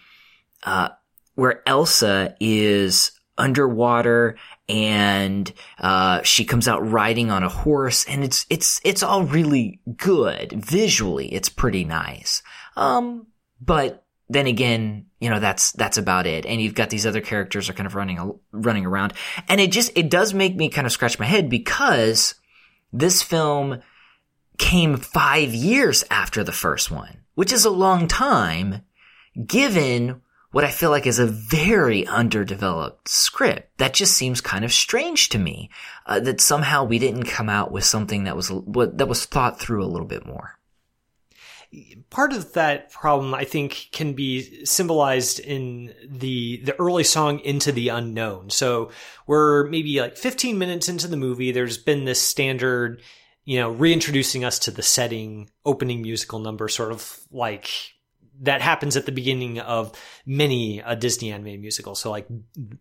uh, where Elsa is underwater and uh, she comes out riding on a horse and it's it's it's all really good visually it's pretty nice um but then again, you know, that's, that's about it. And you've got these other characters are kind of running, running around. And it just, it does make me kind of scratch my head because this film came five years after the first one, which is a long time given what I feel like is a very underdeveloped script. That just seems kind of strange to me. Uh, that somehow we didn't come out with something that was, that was thought through a little bit more. part of that problem I think can be symbolized in the the early song Into the Unknown. So we're maybe like 15 minutes into the movie. There's been this standard, you know, reintroducing us to the setting, opening musical number, sort of like that happens at the beginning of many a Disney animated musical. So like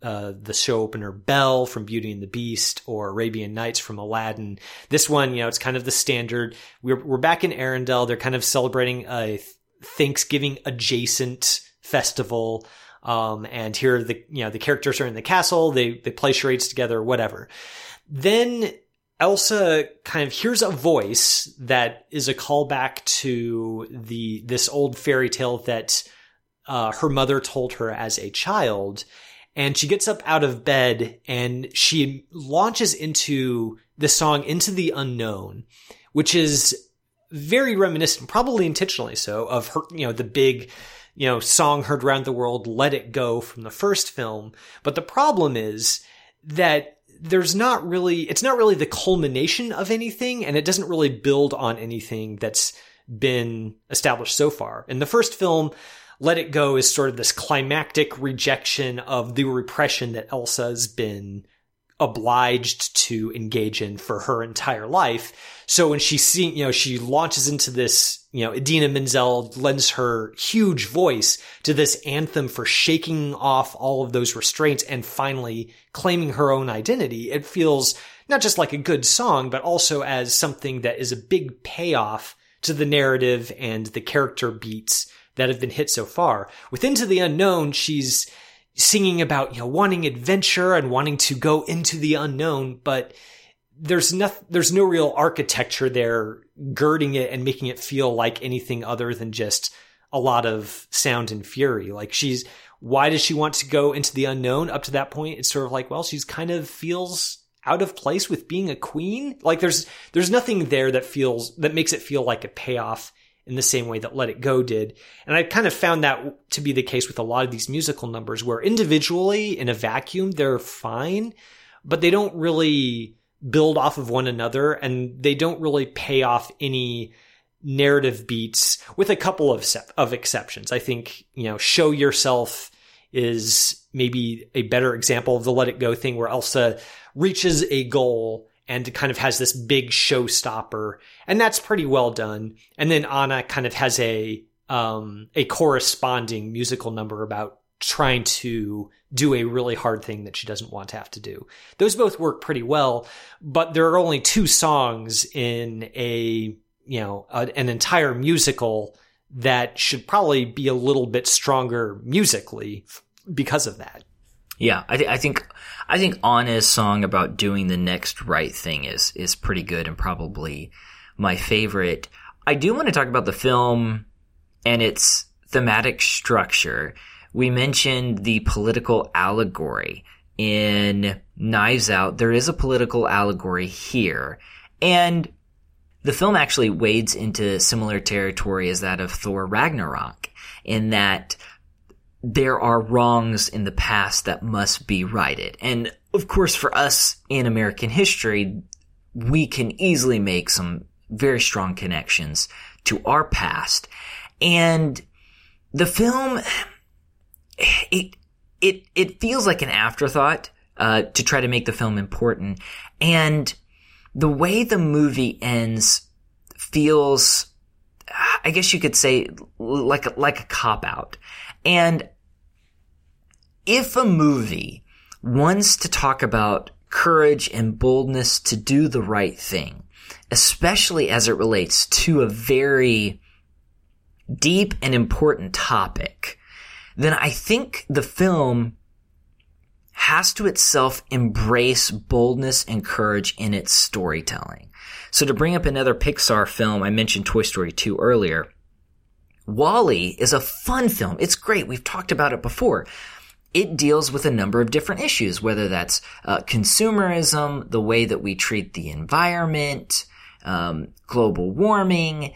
uh, the show opener Belle from Beauty and the Beast or Arabian Nights from Aladdin. This one, you know, it's kind of the standard. We're we're back in Arendelle. They're kind of celebrating a Thanksgiving adjacent festival. Um, and here the you know the characters are in the castle. They they play charades together, whatever. Then Elsa kind of hears a voice that is a callback to the this old fairy tale that uh, her mother told her as a child, and she gets up out of bed and she launches into the song "Into the Unknown," which is very reminiscent, probably intentionally so, of her you know the big you know song heard around the world, "Let It Go" from the first film. But the problem is that there's not really it's not really the culmination of anything and it doesn't really build on anything that's been established so far. In the first film, Let It Go is sort of this climactic rejection of the repression that Elsa's been obliged to engage in for her entire life. So when she see, you know, she launches into this, you know, Idina Menzel lends her huge voice to this anthem for shaking off all of those restraints and finally claiming her own identity. It feels not just like a good song, but also as something that is a big payoff to the narrative and the character beats that have been hit so far. With Into the Unknown, she's singing about, you know, wanting adventure and wanting to go into the unknown, but there's no, there's no real architecture there girding it and making it feel like anything other than just a lot of sound and fury. Like she's, why does she want to go into the unknown up to that point? It's sort of like, well, she's kind of feels out of place with being a queen. Like there's, there's nothing there that feels, that makes it feel like a payoff in the same way that Let It Go did. And I kind of found that to be the case with a lot of these musical numbers where individually in a vacuum, they're fine, but they don't really build off of one another and they don't really pay off any narrative beats with a couple of, of exceptions. I think, you know, show yourself is maybe a better example of the let it go thing where Elsa reaches a goal and kind of has this big showstopper, and that's pretty well done. And then Anna kind of has a um, a corresponding musical number about trying to do a really hard thing that she doesn't want to have to do. Those both work pretty well, but there are only two songs in a you know a, an entire musical that should probably be a little bit stronger musically because of that. Yeah, I, th- I think I think Anna's song about doing the next right thing is is pretty good and probably my favorite. I do want to talk about the film and its thematic structure. We mentioned the political allegory in Knives Out. There is a political allegory here, and the film actually wades into similar territory as that of Thor Ragnarok in that there are wrongs in the past that must be righted. And of course, for us in American history, we can easily make some very strong connections to our past. And the film, it, it, it feels like an afterthought, uh, to try to make the film important. And the way the movie ends feels, I guess you could say like, like a cop out. And if a movie wants to talk about courage and boldness to do the right thing, especially as it relates to a very deep and important topic, then I think the film has to itself embrace boldness and courage in its storytelling. So to bring up another Pixar film, I mentioned Toy Story 2 earlier. WALL-E is a fun film. It's great. We've talked about it before it deals with a number of different issues, whether that's uh, consumerism, the way that we treat the environment, um, global warming,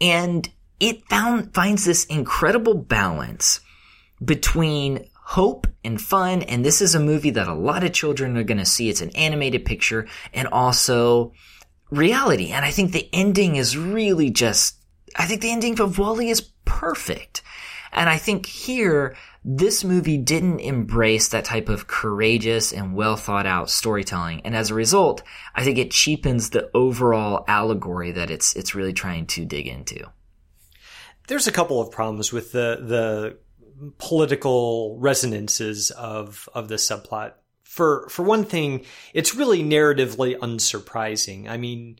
and it found finds this incredible balance between hope and fun. And this is a movie that a lot of children are going to see. It's an animated picture and also reality. And I think the ending is really just I think the ending of WALL-E is perfect. And I think here, this movie didn't embrace that type of courageous and well thought out storytelling. And as a result, I think it cheapens the overall allegory that it's, it's really trying to dig into. There's a couple of problems with the, the political resonances of, of the subplot. For, for one thing, it's really narratively unsurprising. I mean,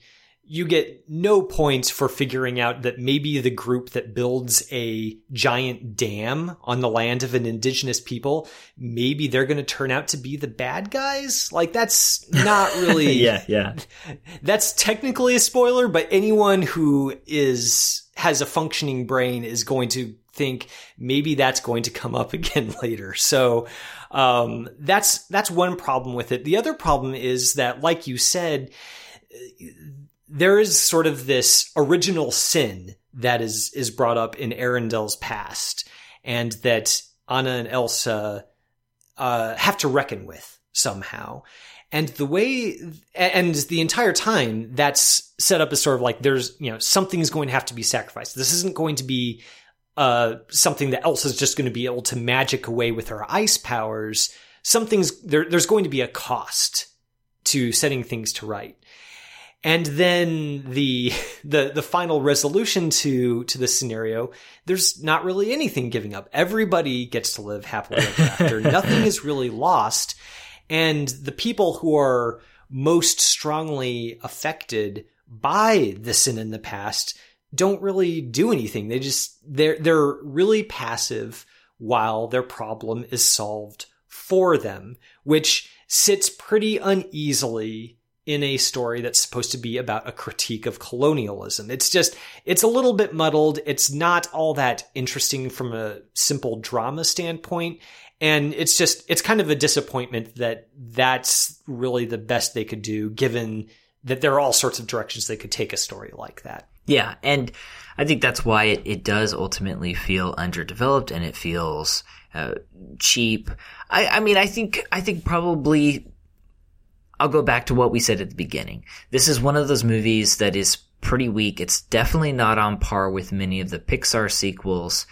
you get no points for figuring out that maybe the group that builds a giant dam on the land of an indigenous people, maybe they're going to turn out to be the bad guys. Like that's not really, yeah, yeah. That's technically a spoiler, but anyone who is, has a functioning brain is going to think maybe that's going to come up again later. So, um, that's, that's one problem with it. The other problem is that, like you said, there is sort of this original sin that is is brought up in Arendelle's past, and that Anna and Elsa uh, have to reckon with somehow. And the way, and the entire time, that's set up as sort of like there's, you know, something's going to have to be sacrificed. This isn't going to be uh, something that Elsa's just going to be able to magic away with her ice powers. Something's there. There's going to be a cost to setting things to right. And then the, the, the final resolution to, to this scenario, there's not really anything giving up. Everybody gets to live happily ever after. Nothing is really lost. And the people who are most strongly affected by the sin in the past don't really do anything. They just, they're, they're really passive while their problem is solved for them, which sits pretty uneasily in a story that's supposed to be about a critique of colonialism. It's just, it's a little bit muddled. It's not all that interesting from a simple drama standpoint. And it's just, it's kind of a disappointment that that's really the best they could do given that there are all sorts of directions they could take a story like that. Yeah. And I think that's why it, it does ultimately feel underdeveloped and it feels uh, cheap. I, I mean, I think, I think probably I'll go back to what we said at the beginning. This is one of those movies that is pretty weak. It's definitely not on par with many of the Pixar sequels.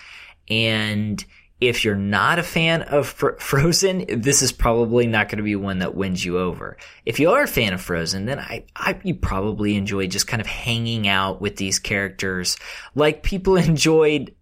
And if you're not a fan of Fr- Frozen, this is probably not going to be one that wins you over. If you are a fan of Frozen, then I, I, you probably enjoy just kind of hanging out with these characters like people enjoyed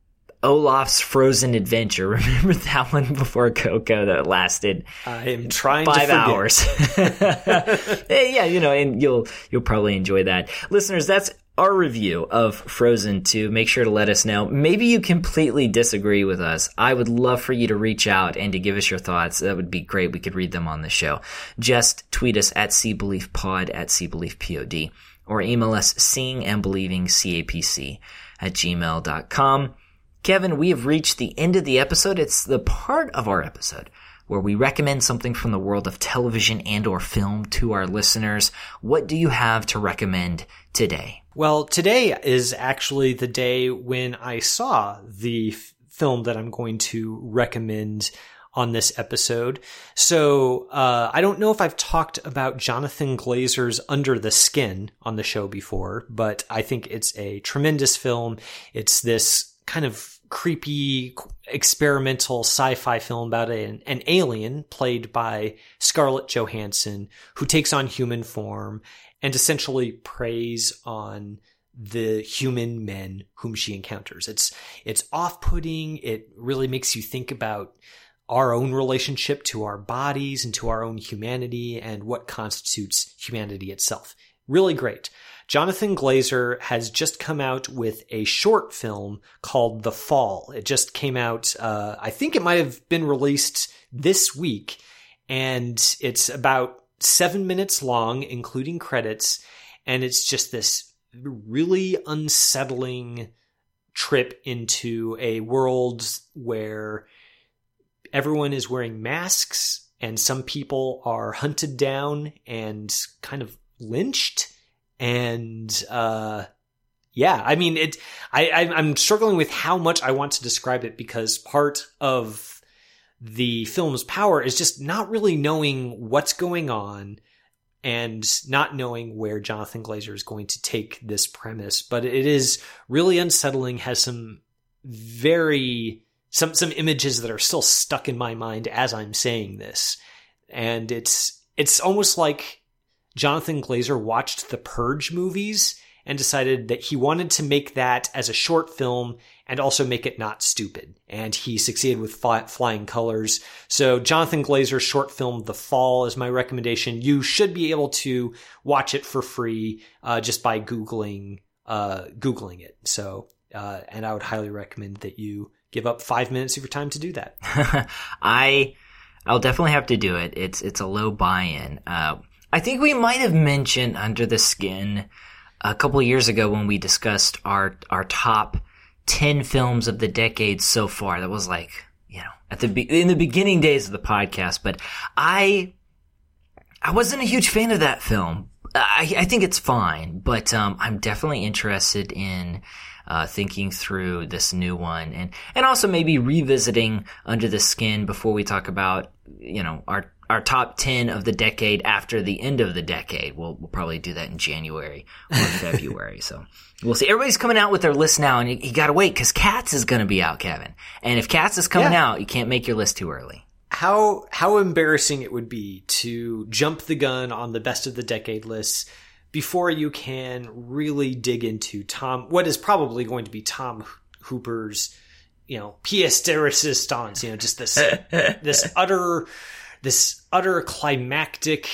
Olaf's Frozen Adventure. Remember that one before Coco that lasted? I am trying five hours. Eh, yeah, you know, and you'll you'll probably enjoy that, listeners. That's our review of Frozen 2. Make sure to let us know. Maybe you completely disagree with us. I would love for you to reach out and to give us your thoughts. That would be great. We could read them on the show. Just tweet us at CBeliefPod at CBeliefPod or email us seeing and believing CAPC at gmail.com. Kevin, we have reached the end of the episode. It's the part of our episode where we recommend something from the world of television and or film to our listeners. What do you have to recommend today? Well, today is actually the day when I saw the f- film that I'm going to recommend on this episode. So, uh, I don't know if I've talked about Jonathan Glazer's Under the Skin on the show before, but I think it's a tremendous film. It's this kind of creepy experimental sci-fi film about an, an alien played by Scarlett Johansson who takes on human form and essentially preys on the human men whom she encounters. It's it's off-putting. It really makes you think about our own relationship to our bodies and to our own humanity and what constitutes humanity itself. Really great. Jonathan Glazer has just come out with a short film called The Fall. It just came out, uh, I think it might have been released this week, and it's about seven minutes long, including credits, and it's just this really unsettling trip into a world where everyone is wearing masks and some people are hunted down and kind of lynched and uh, yeah, I mean it. I, I'm struggling with how much I want to describe it because part of the film's power is just not really knowing what's going on and not knowing where Jonathan Glazer is going to take this premise. But it is really unsettling, has some very some some images that are still stuck in my mind as I'm saying this. And it's it's almost like Jonathan Glazer watched the Purge movies and decided that he wanted to make that as a short film and also make it not stupid. And he succeeded with fly- flying colors. So Jonathan Glazer's short film The Fall is my recommendation. You should be able to watch it for free uh, just by googling uh, googling it. So uh, and I would highly recommend that you give up five minutes of your time to do that. I I'll definitely have to do it. It's it's a low buy-in. Uh, I think we might have mentioned Under the Skin a couple years ago when we discussed our our top 10 films of the decade so far. That was like, you know, at the be- in the beginning days of the podcast, but I I wasn't a huge fan of that film. I, I think it's fine, but um, I'm definitely interested in uh, thinking through this new one and and also maybe revisiting Under the Skin before we talk about you know our our top 10 of the decade after the end of the decade. We'll, we'll probably do that in January or February. so we'll see. Everybody's coming out with their list now and you, you gotta wait because Cats is gonna be out, Kevin. And if Cats is coming Yeah. out, you can't make your list too early. how how embarrassing it would be to jump the gun on the best of the decade lists before you can really dig into Tom what is probably going to be Tom Hooper's you know pièce de résistance you know just this this utter this utter climactic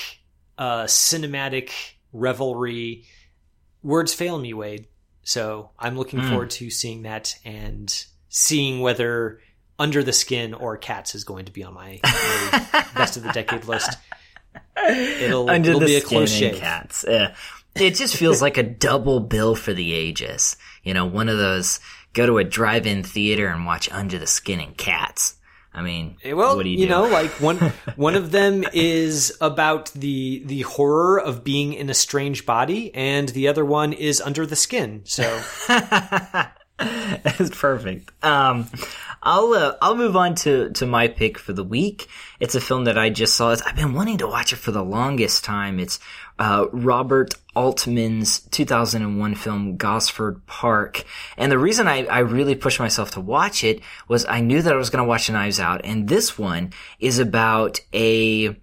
uh cinematic revelry words fail me Wade so I'm looking Mm. forward to seeing that and seeing whether under the Skin or Cats is going to be on my, my best of the decade list. It'll, Under it'll the be a Skin close shave. Cats. Yeah. It just feels like a double bill for the ages. You know, one of those go to a drive-in theater and watch Under the Skin and Cats. I mean, Eh, Well, you, you, know, like one one of them is about the the horror of being in a strange body, and the other one is under the skin. So That's perfect. Um, I'll uh, I'll move on to to my pick for the week. It's a film that I just saw. I've been wanting to watch it for the longest time. It's uh, Robert Altman's 2001 film Gosford Park, and the reason I I really pushed myself to watch it was I knew that I was going to watch Knives Out, and this one is about a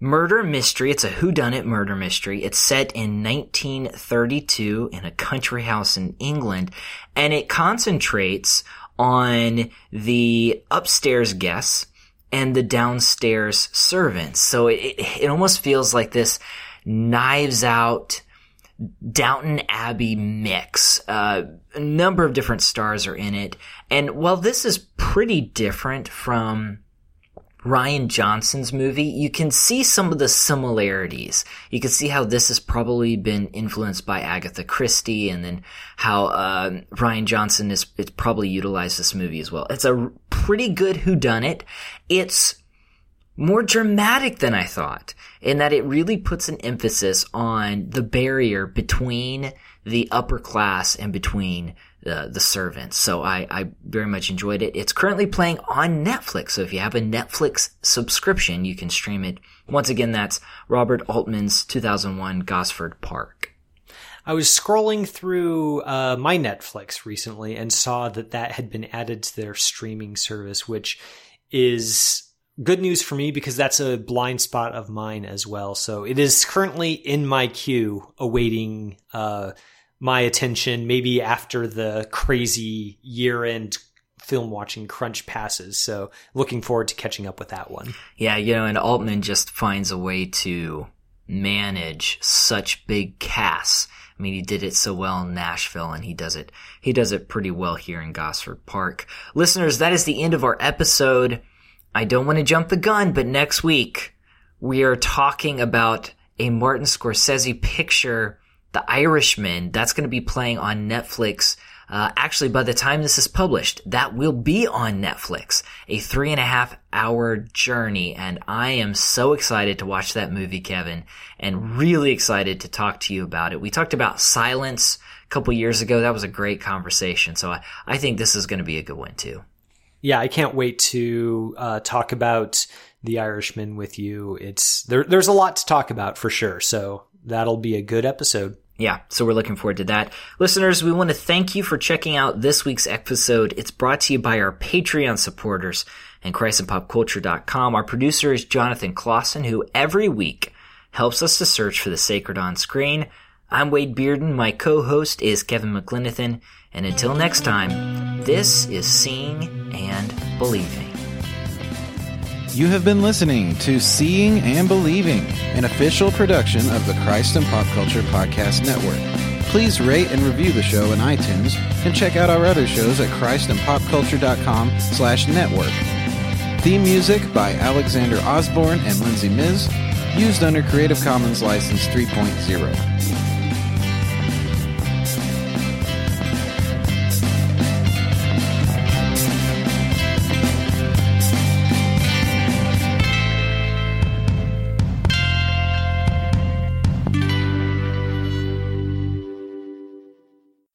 murder mystery. It's a whodunit murder mystery. It's set in 1932 in a country house in England, and it concentrates on the upstairs guests and the downstairs servants. So it, it, almost feels like this knives out Downton Abbey mix. Uh, a number of different stars are in it. And while this is pretty different from Rian Johnson's movie, you can see some of the similarities. You can see how this has probably been influenced by Agatha Christie, and then how uh, Rian Johnson has it's probably utilized this movie as well. It's a pretty good whodunit. It's more dramatic than I thought, in that it really puts an emphasis on the barrier between the upper class and between the, the servants. So I, I very much enjoyed it. It's currently playing on Netflix. So if you have a Netflix subscription, you can stream it. Once again, that's Robert Altman's 2001 Gosford Park. I was scrolling through uh, my Netflix recently and saw that that had been added to their streaming service, which is good news for me because that's a blind spot of mine as well. So it is currently in my queue awaiting uh, my attention, maybe after the crazy year end film watching crunch passes. So looking forward to catching up with that one. Yeah, you know, and Altman just finds a way to manage such big casts. I mean, he did it so well in Nashville and he does it, he does it pretty well here in Gosford Park. Listeners, that is the end of our episode. I don't want to jump the gun, but next week we are talking about a Martin Scorsese picture, The Irishman. That's going to be playing on Netflix. Uh, actually, by the time this is published, that will be on Netflix. A three and a half hour journey. And I am so excited to watch that movie, Kevin, and really excited to talk to you about it. We talked about silence a couple years ago. That was a great conversation. So I, I think this is going to be a good one too. Yeah, I can't wait to uh, talk about The Irishman with you. It's there. There's a lot to talk about for sure. So that'll be a good episode. Yeah, so we're looking forward to that. Listeners, we want to thank you for checking out this week's episode. It's brought to you by our Patreon supporters and ChristandPopCulture.com. Our producer is Jonathan Clausen, who every week helps us to search for the sacred on screen. I'm Wade Bearden. My co-host is Kevin McLenithan. And until next time, this is Seeing and Believing. You have been listening to Seeing and Believing, an official production of the Christ and Pop Culture Podcast Network. Please rate and review the show in iTunes and check out our other shows at christandpopculture.com slash network. Theme music by Alexander Osborne and Lindsay Miz, used under Creative Commons License 3.0.